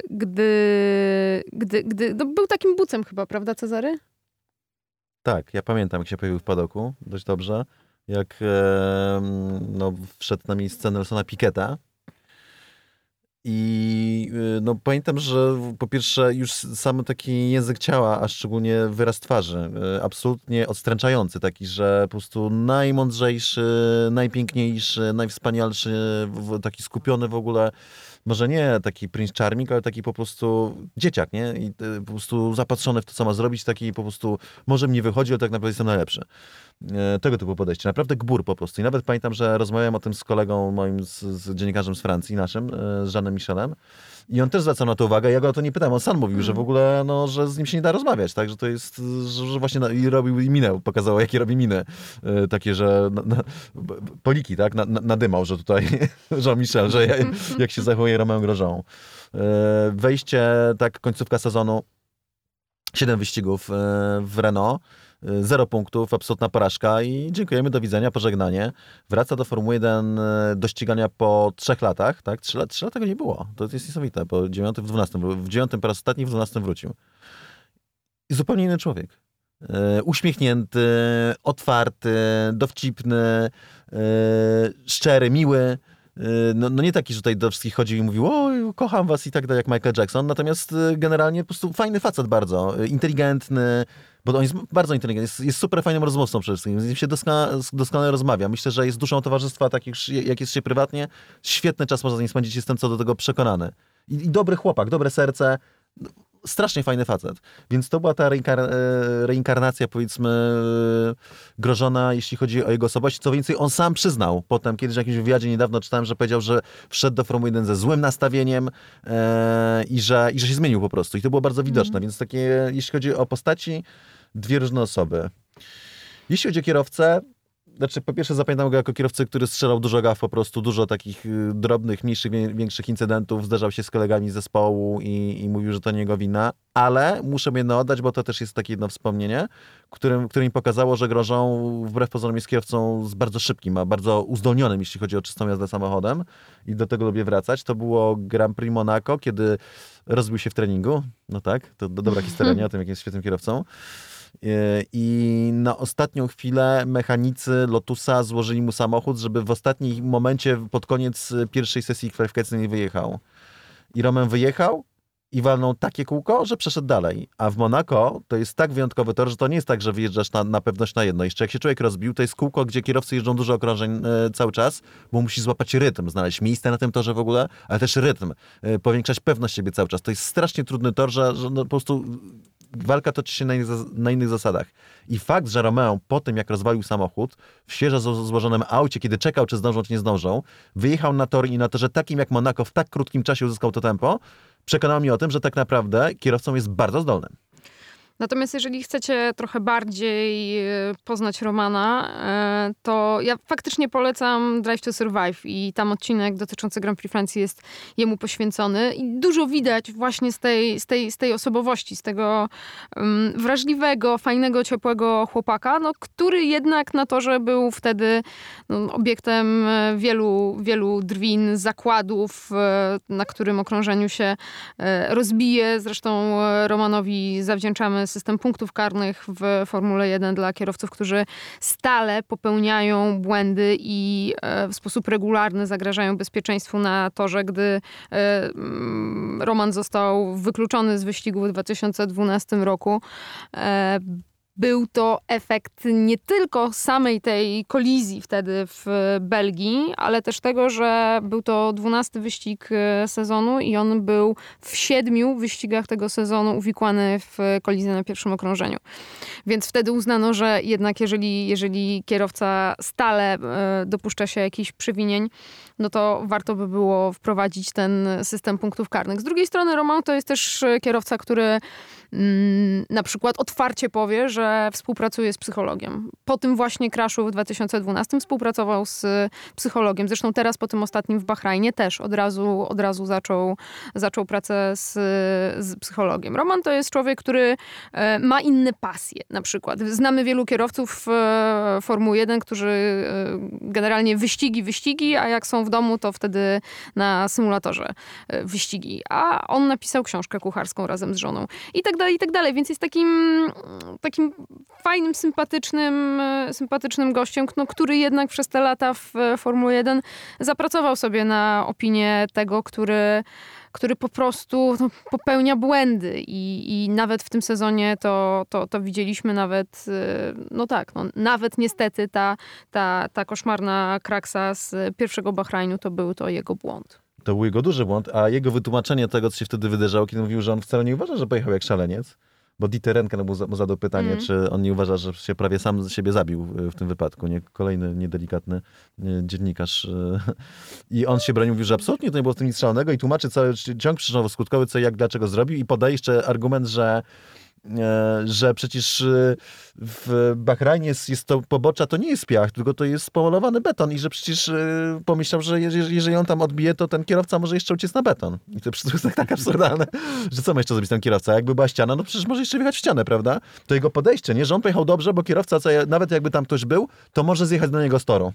gdy, gdy, gdy no był takim bucem chyba, prawda Cezary? Tak, ja pamiętam, jak się pojawił w padoku, dość dobrze. Jak no, wszedł na miejsce Nelsona Piketa, i y, no, pamiętam, że po pierwsze już sam taki język ciała, a szczególnie wyraz twarzy, y, absolutnie odstręczający, taki, że po prostu najmądrzejszy, najpiękniejszy, najwspanialszy, taki skupiony w ogóle może nie taki Prince Charming, ale taki po prostu dzieciak, nie? I y, po prostu zapatrzony w to, co ma zrobić, taki po prostu może mnie wychodzi, ale tak naprawdę jestem najlepszy. E, tego typu podejście. Naprawdę gbur po prostu. I nawet pamiętam, że rozmawiałem o tym z kolegą moim, z, z dziennikarzem z Francji, naszym, e, z Żanem Michelem. I on też zwracał na to uwagę. Ja go o to nie pytałem. On sam mówił, mm. że w ogóle, no, że z nim się nie da rozmawiać, tak? Że to jest, że, właśnie na, i robił i minę, pokazało, jakie robi miny. E, takie, że na, na, poliki, tak? Na, nadymał, że tutaj [LAUGHS] Jean Michel, że ja, jak się zachowuje Romain Grosjean. wejście, tak, końcówka sezonu, siedem wyścigów w Renault Zero punktów, absolutna porażka i dziękujemy, do widzenia, pożegnanie. Wraca do Formuły 1 e, do ścigania po trzech latach, tak? Trzy, trzy lata go nie było. To jest niesamowite, po dziewiątym w dwunastym. W dziewiątym po raz ostatni, w dwunastym wrócił. I zupełnie inny człowiek. E, uśmiechnięty, otwarty, dowcipny, e, szczery, miły. No, no, nie taki, że tutaj do wszystkich chodził i mówił, o, kocham was i tak dalej, jak Michael Jackson, natomiast generalnie po prostu fajny facet bardzo, inteligentny, bo on jest bardzo inteligentny, jest, jest super fajnym rozmówcą przede wszystkim, z nim się doskonale, doskonale rozmawia. Myślę, że jest duszą towarzystwa, tak jak jest się prywatnie. Świetny czas można z nim spędzić, jestem co do tego przekonany. I, i dobry chłopak, dobre serce, strasznie fajny facet. Więc to była ta reinkar e, reinkarnacja, powiedzmy, grożona, jeśli chodzi o jego osobowość. Co więcej, on sam przyznał potem, kiedyś w jakimś wywiadzie niedawno czytałem, że powiedział, że wszedł do Formuły 1 ze złym nastawieniem e, i, że, i że się zmienił po prostu. I to było bardzo widoczne. Mm. Więc takie, jeśli chodzi o postaci, dwie różne osoby. Jeśli chodzi o kierowcę, znaczy po pierwsze zapamiętam go jako kierowcę, który strzelał dużo gaf po prostu, dużo takich y, drobnych, mniejszych, większych incydentów, zderzał się z kolegami z zespołu i, i mówił, że to nie jego wina, ale muszę mu jedno oddać, bo to też jest takie jedno wspomnienie, którym, które mi pokazało, że grożą wbrew pozorom jest kierowcą z bardzo szybkim, a bardzo uzdolnionym, jeśli chodzi o czystą jazdę samochodem i do tego lubię wracać. To było Grand Prix Monaco, kiedy rozbił się w treningu, no tak, to, to dobra historia, nie o tym, jak jest świetnym kierowcą. E, I na ostatnią chwilę mechanicy Lotusa złożyli mu samochód, żeby w ostatnim momencie, pod koniec pierwszej sesji kwalifikacyjnej wyjechał. I Roman wyjechał i walnął takie kółko, że przeszedł dalej. A w Monako to jest tak wyjątkowy tor, że to nie jest tak, że wyjeżdżasz na, na pewność na jedno. Jeszcze jak się człowiek rozbił, to jest kółko, gdzie kierowcy jeżdżą dużo okrążeń e, cały czas, bo musi złapać rytm, znaleźć miejsce na tym torze w ogóle, ale też rytm, e, powiększać pewność siebie cały czas. To jest strasznie trudny tor, że, że no, po prostu walka toczy się na innych, na innych, zasadach. I fakt, że Romeo po tym, jak rozwalił samochód, w świeżo złożonym aucie, kiedy czekał, czy zdążą, czy nie zdążą, wyjechał na tor i na torze takim jak Monaco w tak krótkim czasie uzyskał to tempo, przekonał mnie o tym, że tak naprawdę kierowcą jest bardzo zdolnym. Natomiast jeżeli chcecie trochę bardziej e, poznać Romana, e, to ja faktycznie polecam Drive to Survive i tam odcinek dotyczący Grand Prix Francji jest jemu poświęcony i dużo widać właśnie z tej, z tej, z tej osobowości, z tego um, wrażliwego, fajnego, ciepłego chłopaka, no, który jednak na torze był wtedy no, obiektem e, wielu, wielu drwin, zakładów, na którym okrążeniu się rozbije. Zresztą Romanowi zawdzięczamy system punktów karnych w Formule 1 dla kierowców, którzy stale popełniają błędy i e, w sposób regularny zagrażają bezpieczeństwu na torze, gdy e, mm, Roman został wykluczony z wyścigu w 2012 roku. E, był to efekt nie tylko samej tej kolizji wtedy w Belgii, ale też tego, że był to dwunasty wyścig e, sezonu i on był w siedmiu wyścigach tego sezonu uwikłany w kolizję na pierwszym okrążeniu. Więc wtedy uznano, że jednak jeżeli, jeżeli kierowca stale e, dopuszcza się jakichś przewinień, no to warto by było wprowadzić ten system punktów karnych. Z drugiej strony Roman to jest też kierowca, który na przykład otwarcie powie, że współpracuje z psychologiem. Po tym właśnie crashu w 2012 współpracował z psychologiem. Zresztą teraz po tym ostatnim w Bahrajnie też od razu, od razu zaczął, zaczął pracę z, z psychologiem. Roman to jest człowiek, który e, ma inne pasje na przykład. Znamy wielu kierowców e, Formuły 1, którzy e, generalnie wyścigi, wyścigi, a jak są w domu, to wtedy na symulatorze wyścigi. A on napisał książkę kucharską razem z żoną. I tak dalej, i tak dalej. Więc jest takim, takim fajnym, sympatycznym, e, sympatycznym gościem, no, który jednak przez te lata w Formule 1 zapracował sobie na opinię tego, który który po prostu no, popełnia błędy i, i nawet w tym sezonie to, to, to widzieliśmy nawet, e, no tak, no, nawet niestety ta, ta, ta koszmarna kraksa z pierwszego Bahrajnu to był to jego błąd. To był jego duży błąd, a jego wytłumaczenie tego, co się wtedy wydarzało, kiedy mówił, że on wcale nie uważa, że pojechał jak szaleniec, bo Dieter Renken mu, mu zadał pytanie, mm. czy on nie uważa, że się prawie sam siebie zabił w tym wypadku. Nie? Kolejny niedelikatny dziennikarz. E, I on się bronił, mówił, że absolutnie to nie było w tym nic szalonego i tłumaczy cały ciąg przyczynowo-skutkowy, co jak, dlaczego zrobił i podaje jeszcze argument, że E, że przecież e, w Bahrajnie jest, to pobocza, to nie jest piach, tylko to jest pomalowany beton i że przecież e, pomyślał, że jeżeli, on tam odbije, to ten kierowca może jeszcze uciec na beton. I to przecież jest tak, tak absurdalne, że co ma jeszcze zrobić ten kierowca? Jakby była ściana, no przecież może jeszcze wjechać w ścianę, prawda? To jego podejście, nie? Że on pojechał dobrze, bo kierowca, nawet jakby tam ktoś był, to może zjechać do niego z toru.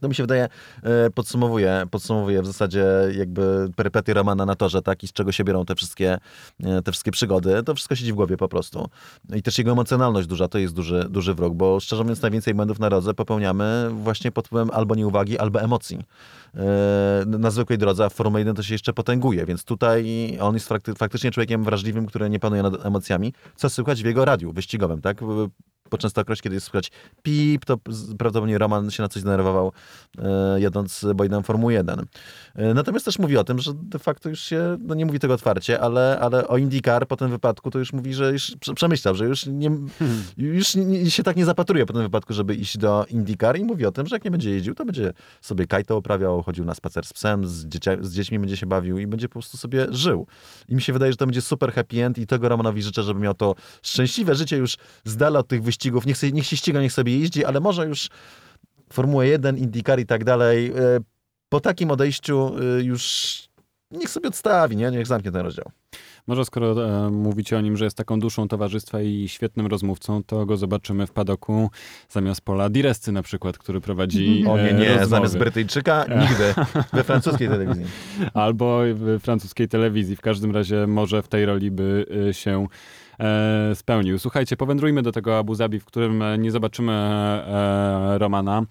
To mi się wydaje, podsumowuje, podsumowuje w zasadzie jakby perypetie Romana na torze, tak, i z czego się biorą te wszystkie, e, te wszystkie przygody. To wszystko siedzi w głowie po prostu. I też jego emocjonalność duża, to jest duży, duży wrog, bo szczerze mówiąc najwięcej błędów na drodze popełniamy właśnie pod wpływem albo nieuwagi, albo emocji. E, na zwykłej drodze, a w Formule 1 to się jeszcze potęguje, więc tutaj on jest faktycznie człowiekiem wrażliwym, który nie panuje nad emocjami, co słychać w jego radiu wyścigowym, tak? Po częstokroć, kiedy jest słychać pip, to prawdopodobnie Roman się na coś zdenerwował, e, jadąc bojdem Formuły 1. E, natomiast też mówi o tym, że de facto już się, no nie mówi tego otwarcie, ale, ale o IndyCar po tym wypadku to już mówi, że już przemyślał, że już, nie, hmm. już nie, się tak nie zapatruje po tym wypadku, żeby iść do IndyCar i mówi o tym, że jak nie będzie jeździł, to będzie sobie kajto uprawiał, chodził na spacer z psem, z, dziecia, z dziećmi będzie się bawił i będzie po prostu sobie żył. I mi się wydaje, że to będzie super happy end i tego Romanowi życzę, żeby miał to szczęśliwe życie już z dala od tych wyścigów wyścigów, niech, sobie, niech się ściga, niech sobie jeździ, ale może już Formuła 1, IndyCar i tak dalej, e, po takim odejściu e, już niech sobie odstawi, nie? niech zamknie ten rozdział. Może skoro e, mówicie o nim, że jest taką duszą towarzystwa i świetnym rozmówcą, to go zobaczymy w padoku zamiast Pola Direscy na przykład, który prowadzi O nie, nie, rozmowy. zamiast Brytyjczyka nigdy. We francuskiej telewizji. [LAUGHS] Albo w francuskiej telewizji. W każdym razie może w tej roli by e, się e, spełnił. Słuchajcie, powędrujmy do tego Abu Zabi, w którym e, nie zobaczymy e, Romana.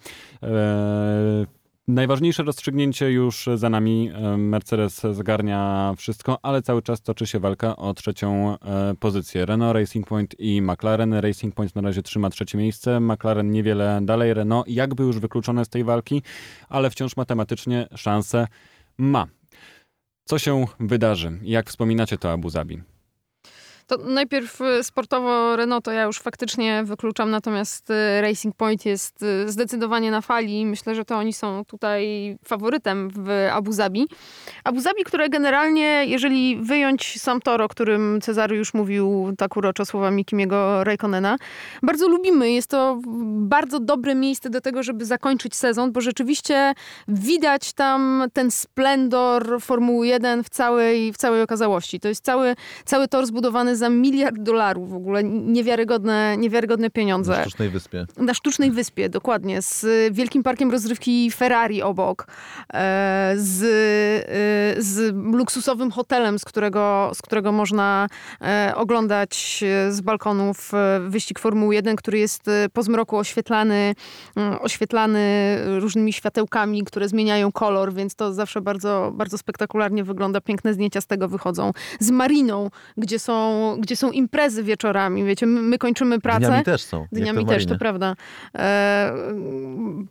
Najważniejsze rozstrzygnięcie już za nami. Mercedes zgarnia wszystko, ale cały czas toczy się walka o trzecią pozycję. Renault, Racing Point i McLaren. Racing Point na razie trzyma trzecie miejsce, McLaren niewiele dalej, Renault jakby już wykluczone z tej walki, ale wciąż matematycznie szanse ma. Co się wydarzy? Jak wspominacie to Abu Zabi? To najpierw y, sportowo Renault to ja już faktycznie wykluczam, natomiast y, Racing Point jest y, zdecydowanie na fali. Myślę, że to oni są tutaj faworytem w Abu Zabi. Abu Zabi, które generalnie, jeżeli wyjąć sam tor, o którym Cezary już mówił tak uroczo słowami Kimiego Raikkonena, bardzo lubimy. Jest to bardzo dobre miejsce do tego, żeby zakończyć sezon, bo rzeczywiście widać tam ten splendor Formuły 1 w całej, w całej okazałości. To jest cały, cały tor zbudowany za miliard dolarów w ogóle. Niewiarygodne, niewiarygodne pieniądze. Na sztucznej wyspie. Na sztucznej wyspie, dokładnie. Z wielkim parkiem rozrywki Ferrari obok. e, Z, e, z luksusowym hotelem, z którego, z którego można e, oglądać e, z balkonów wyścig Formuły 1, który jest po zmroku oświetlany, mm, oświetlany różnymi światełkami, które zmieniają kolor, więc to zawsze bardzo, bardzo spektakularnie wygląda. Piękne zdjęcia z tego wychodzą. Z mariną, gdzie są, gdzie są imprezy wieczorami. Wiecie, my, my kończymy pracę. Dniami też są. Dniami też, to prawda. E,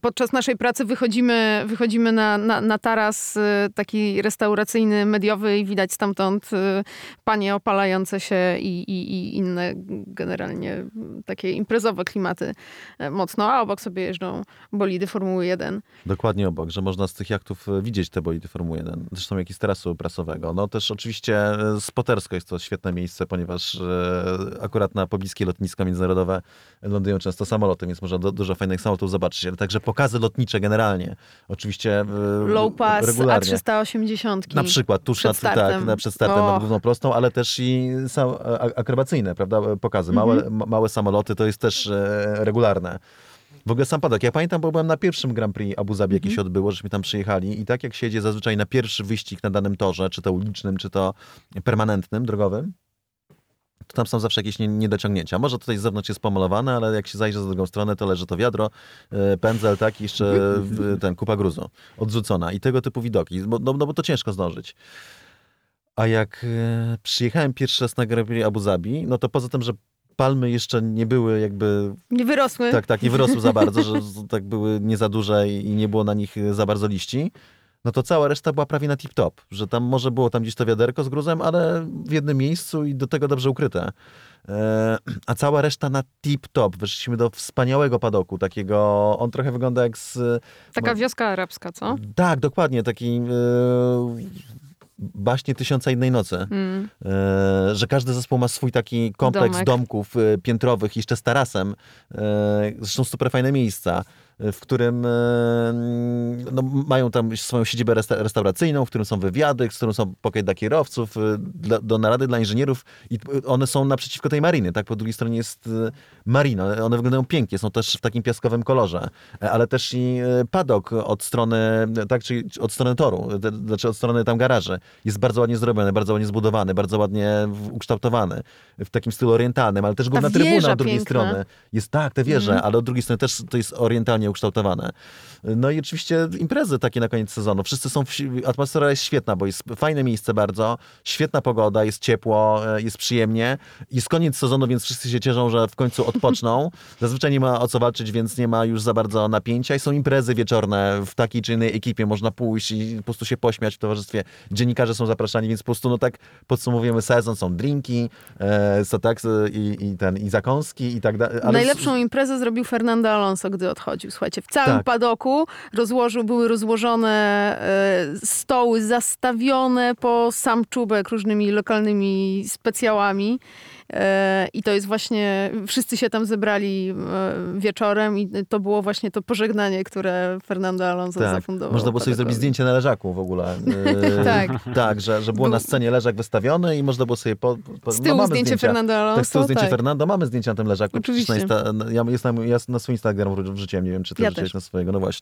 podczas naszej pracy wychodzimy, wychodzimy na, na, na taras e, taki restauracyjny, mediowy i widać stamtąd e, panie opalające się i, i, i inne generalnie takie imprezowe klimaty e, mocno, a obok sobie jeżdżą bolidy Formuły 1. Dokładnie obok, że można z tych jachtów widzieć te bolidy Formuły 1. Zresztą jak i z terasu prasowego. No też oczywiście spotersko jest to świetne miejsce, ponieważ e, akurat na pobliskie lotnisko międzynarodowe lądują często samoloty, więc można do, dużo fajnych samolotów zobaczyć. Ale także pokazy lotnicze generalnie. Oczywiście e, Low pass regularnie. A380. Na przykład tuż przed nad, tak, na, przed startem O. nad główną prostą, ale też i sam, a- akrobacyjne, prawda, pokazy. Mhm. Małe, ma- małe samoloty to jest też e, regularne. W ogóle sam padok. Ja pamiętam, bo byłem na pierwszym Grand Prix Abu Zabi, jakie Mhm. się odbyło, żeśmy tam przyjechali i tak jak się jedzie zazwyczaj na pierwszy wyścig na danym torze, czy to ulicznym, czy to permanentnym, drogowym, to tam są zawsze jakieś nie- niedociągnięcia. Może tutaj z zewnątrz jest pomalowane, ale jak się zajrzy z drugą stronę, to leży to wiadro, e, pędzel, tak, i jeszcze ten kupa gruzu odrzucona i tego typu widoki, bo, no, no bo to ciężko zdążyć. A jak e, przyjechałem pierwszy raz na Grand Prix Abu Zabi, no to poza tym, że palmy jeszcze nie były jakby, Nie wyrosły. tak, tak, nie wyrosły za bardzo, [LAUGHS] że tak były nie za duże i nie było na nich za bardzo liści, no to cała reszta była prawie na tip-top, że tam może było tam gdzieś to wiaderko z gruzem, ale w jednym miejscu i do tego dobrze ukryte. E, a cała reszta na tip-top. Weszliśmy do wspaniałego padoku, takiego, on trochę wygląda jak z... Taka wioska arabska, co? Tak, dokładnie, taki e, baśnie Tysiąca Innej Nocy. Mm. E, że każdy zespół ma swój taki kompleks Domek. domków piętrowych, jeszcze z tarasem. Zresztą super fajne miejsca, w którym e, no, mają tam swoją siedzibę resta- restauracyjną, w którym są wywiady, z którym są pokój dla kierowców, e, dla, do narady dla inżynierów i one są naprzeciwko tej mariny, tak? Po drugiej stronie jest e, marina. One wyglądają pięknie, są też w takim piaskowym kolorze, ale też i padok od strony, tak, czyli od strony toru, znaczy od strony tam garaży. Jest bardzo ładnie zrobiony, bardzo ładnie zbudowany, bardzo ładnie w- ukształtowany, w takim stylu orientalnym, ale też główna trybuna od drugiej piękna. strony. Jest tak, te wieże, Mhm. ale od drugiej strony też to jest orientalnie ukształtowane. No i oczywiście imprezy takie na koniec sezonu. Wszyscy są, wsi- atmosfera jest świetna, bo jest fajne miejsce bardzo, świetna pogoda, jest ciepło, e, jest przyjemnie. Jest koniec sezonu, więc wszyscy się cieszą, że w końcu odpoczną. [LAUGHS] Zazwyczaj nie ma o co walczyć, więc nie ma już za bardzo napięcia i są imprezy wieczorne w takiej czy innej ekipie. Można pójść i po prostu się pośmiać w towarzystwie. Dziennikarze są zapraszani, więc po prostu no tak podsumowujemy sezon. Są drinki, e, so tak, e, i, i, ten, i zakąski i tak dalej. ale- Najlepszą imprezę zrobił Fernando Alonso, gdy odchodził. Słuchajcie, w całym Tak. padoku rozłożył, były rozłożone e, stoły zastawione po sam czubek różnymi lokalnymi specjałami. E, I to jest właśnie, wszyscy się tam zebrali e, wieczorem i to było właśnie to pożegnanie, które Fernando Alonso tak. zafundował. Można było sobie zrobić zdjęcie na leżaku w ogóle. [LAUGHS] Tak. Tak, że, że było Był- na scenie leżak wystawiony i można było sobie... Po, po, Z tyłu mamy zdjęcie zdjęcia. Fernando Alonso. Tak, z tyłu zdjęcie tak. Fernando. Mamy zdjęcia na tym leżaku. Oczywiście. Na ja, jest na, ja na swój Instagram wrzuciłem, nie wiem, czy ty Ja wrzuciłeś na swojego. No właśnie.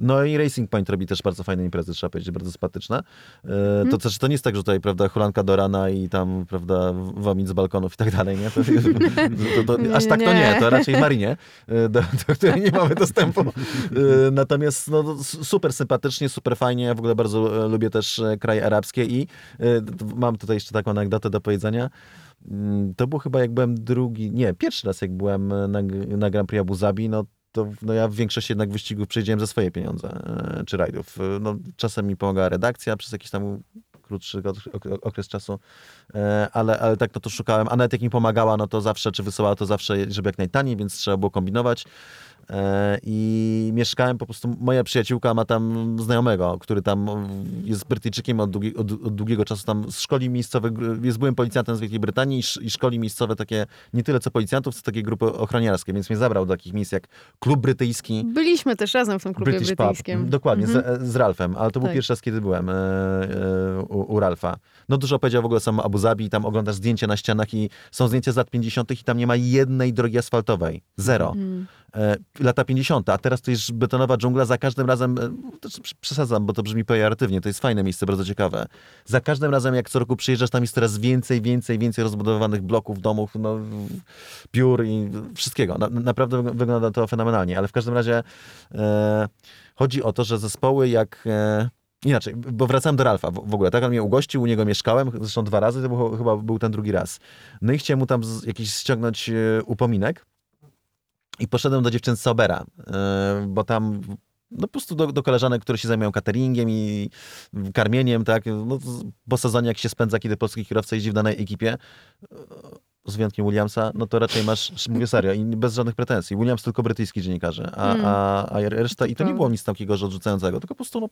No i Racing Point robi też bardzo fajne imprezy, trzeba powiedzieć, bardzo sympatyczne. E, Mhm. To też to nie jest tak, że tutaj, prawda, hulanka do rana i tam, prawda, womit z balkonów i tak dalej, nie? To, to, to, aż tak to nie. to raczej w Marinie, e, do, do której nie mamy dostępu. E, Natomiast no, s- super sympatycznie, super fajnie. Ja w ogóle bardzo lubię też kraje arabskie i mam tutaj jeszcze taką anegdotę do powiedzenia. Mm, To był chyba jak byłem drugi, nie, pierwszy raz jak byłem na, na Grand Prix Abu Zabi, no to no ja w większości jednak wyścigów przejdziałem za swoje pieniądze, e, czy rajdów. E, No, czasem mi pomagała redakcja przez jakiś tam krótszy ok- ok- okres czasu, e, ale, ale tak no to szukałem, a nawet jak mi pomagała, no to zawsze, czy wysyłała to zawsze, żeby jak najtaniej, więc trzeba było kombinować. E, I mieszkałem po prostu, moja przyjaciółka ma tam znajomego, który tam jest Brytyjczykiem od, długi, od, od długiego czasu, tam szkoli miejscowych, jest byłym policjantem z Wielkiej Brytanii i, i szkoli miejscowe takie, nie tyle co policjantów, co takie grupy ochroniarskie, więc mnie zabrał do takich miejsc jak Klub Brytyjski, Byliśmy też razem w tym klubie British brytyjskim. Pub. Dokładnie, Mhm. z, z Ralfem, ale to był Tak. pierwszy raz, kiedy byłem e, e, u, u Ralfa. No dużo powiedział w ogóle sam Abu Zabi, tam oglądasz zdjęcia na ścianach i są zdjęcia z lat 50. i tam nie ma jednej drogi asfaltowej. Zero. Mm. E, lata 50., a teraz to jest betonowa dżungla, za każdym razem, e, przy- przesadzam, bo to brzmi pejoratywnie, to jest fajne miejsce, bardzo ciekawe. Za każdym razem, jak co roku przyjeżdżasz, tam jest coraz więcej, więcej, więcej rozbudowanych bloków, domów, no, biur i wszystkiego. Na, naprawdę wyg- wygląda to fenomenalnie, ale w każdym razie e, chodzi o to, że zespoły jak... E, Inaczej, bo wracałem do Ralfa w, ogóle, tak? On mnie ugościł, u niego mieszkałem, zresztą dwa razy, to był, chyba był ten drugi raz. No i chciałem mu tam jakiś ściągnąć e, upominek, i poszedłem do dziewczyn z Sobera, e, bo tam no po prostu do, do koleżanek, które się zajmują cateringiem i karmieniem, tak, no, po sezonie jak się spędza, kiedy polski kierowca jeździ w danej ekipie, z wyjątkiem Williamsa, no to raczej masz, [LAUGHS] mówię serio, i bez żadnych pretensji. Williams tylko brytyjski dziennikarze, a, Mm. a, a reszta, i to nie było nic takiego, że odrzucającego, tylko po prostu no,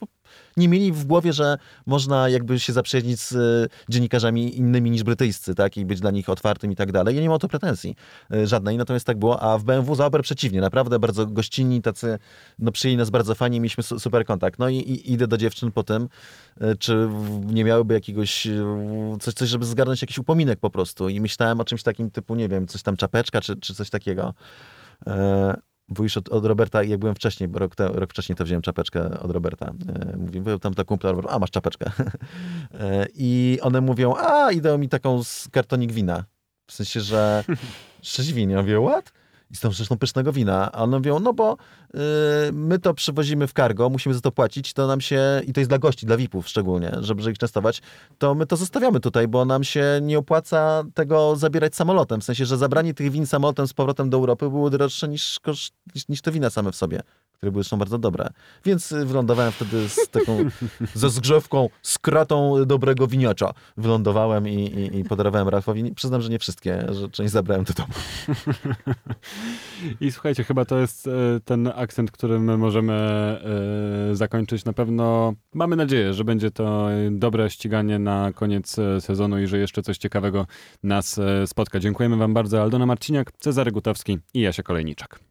nie mieli w głowie, że można jakby się zaprzyjaźnić z e, dziennikarzami innymi niż brytyjscy, tak, i być dla nich otwartym i tak dalej. Ja nie mam o to pretensji e, żadnej, natomiast tak było, a w BMW Zauber przeciwnie, naprawdę bardzo gościnni, tacy, no przyjęli nas bardzo fajnie, mieliśmy su- super kontakt. No i, i idę do dziewczyn po tym, e, czy nie miałyby jakiegoś, coś, coś, żeby zgarnąć jakiś upominek po prostu i myślałem o czymś takim typu, nie wiem, coś tam czapeczka, czy, czy coś takiego. E, bo już od, od Roberta, jak byłem wcześniej, rok, te, rok wcześniej to wziąłem czapeczkę od Roberta. E, mówię, byłem tam ta kumpla, a masz czapeczkę. [LAUGHS] E, I one mówią, a idą mi taką z kartonik wina. W sensie, że [LAUGHS] sześć win. Ja mówię, what? I z tą zresztą pysznego wina. A one mówią, no bo y, my to przywozimy w cargo, musimy za to płacić, to nam się, i to jest dla gości, dla VIP-ów szczególnie, żeby, żeby ich częstować, to my to zostawiamy tutaj, bo nam się nie opłaca tego zabierać samolotem. W sensie, że zabranie tych win samolotem z powrotem do Europy było droższe niż, niż, niż te wina same w sobie, które były zresztą bardzo dobre. Więc y, wylądowałem wtedy z taką, ze zgrzewką, z kratą dobrego winiacza. Wylądowałem i, i, i podarowałem Ralfowi. Przyznam, że nie wszystkie, że część zabrałem do domu. I słuchajcie, chyba to jest e, ten akcent, którym my możemy e, zakończyć. Na pewno mamy nadzieję, że będzie to dobre ściganie na koniec sezonu i że jeszcze coś ciekawego nas spotka. Dziękujemy Wam bardzo. Aldona Marciniak, Cezary Gutowski i Jasia Kolejniczak.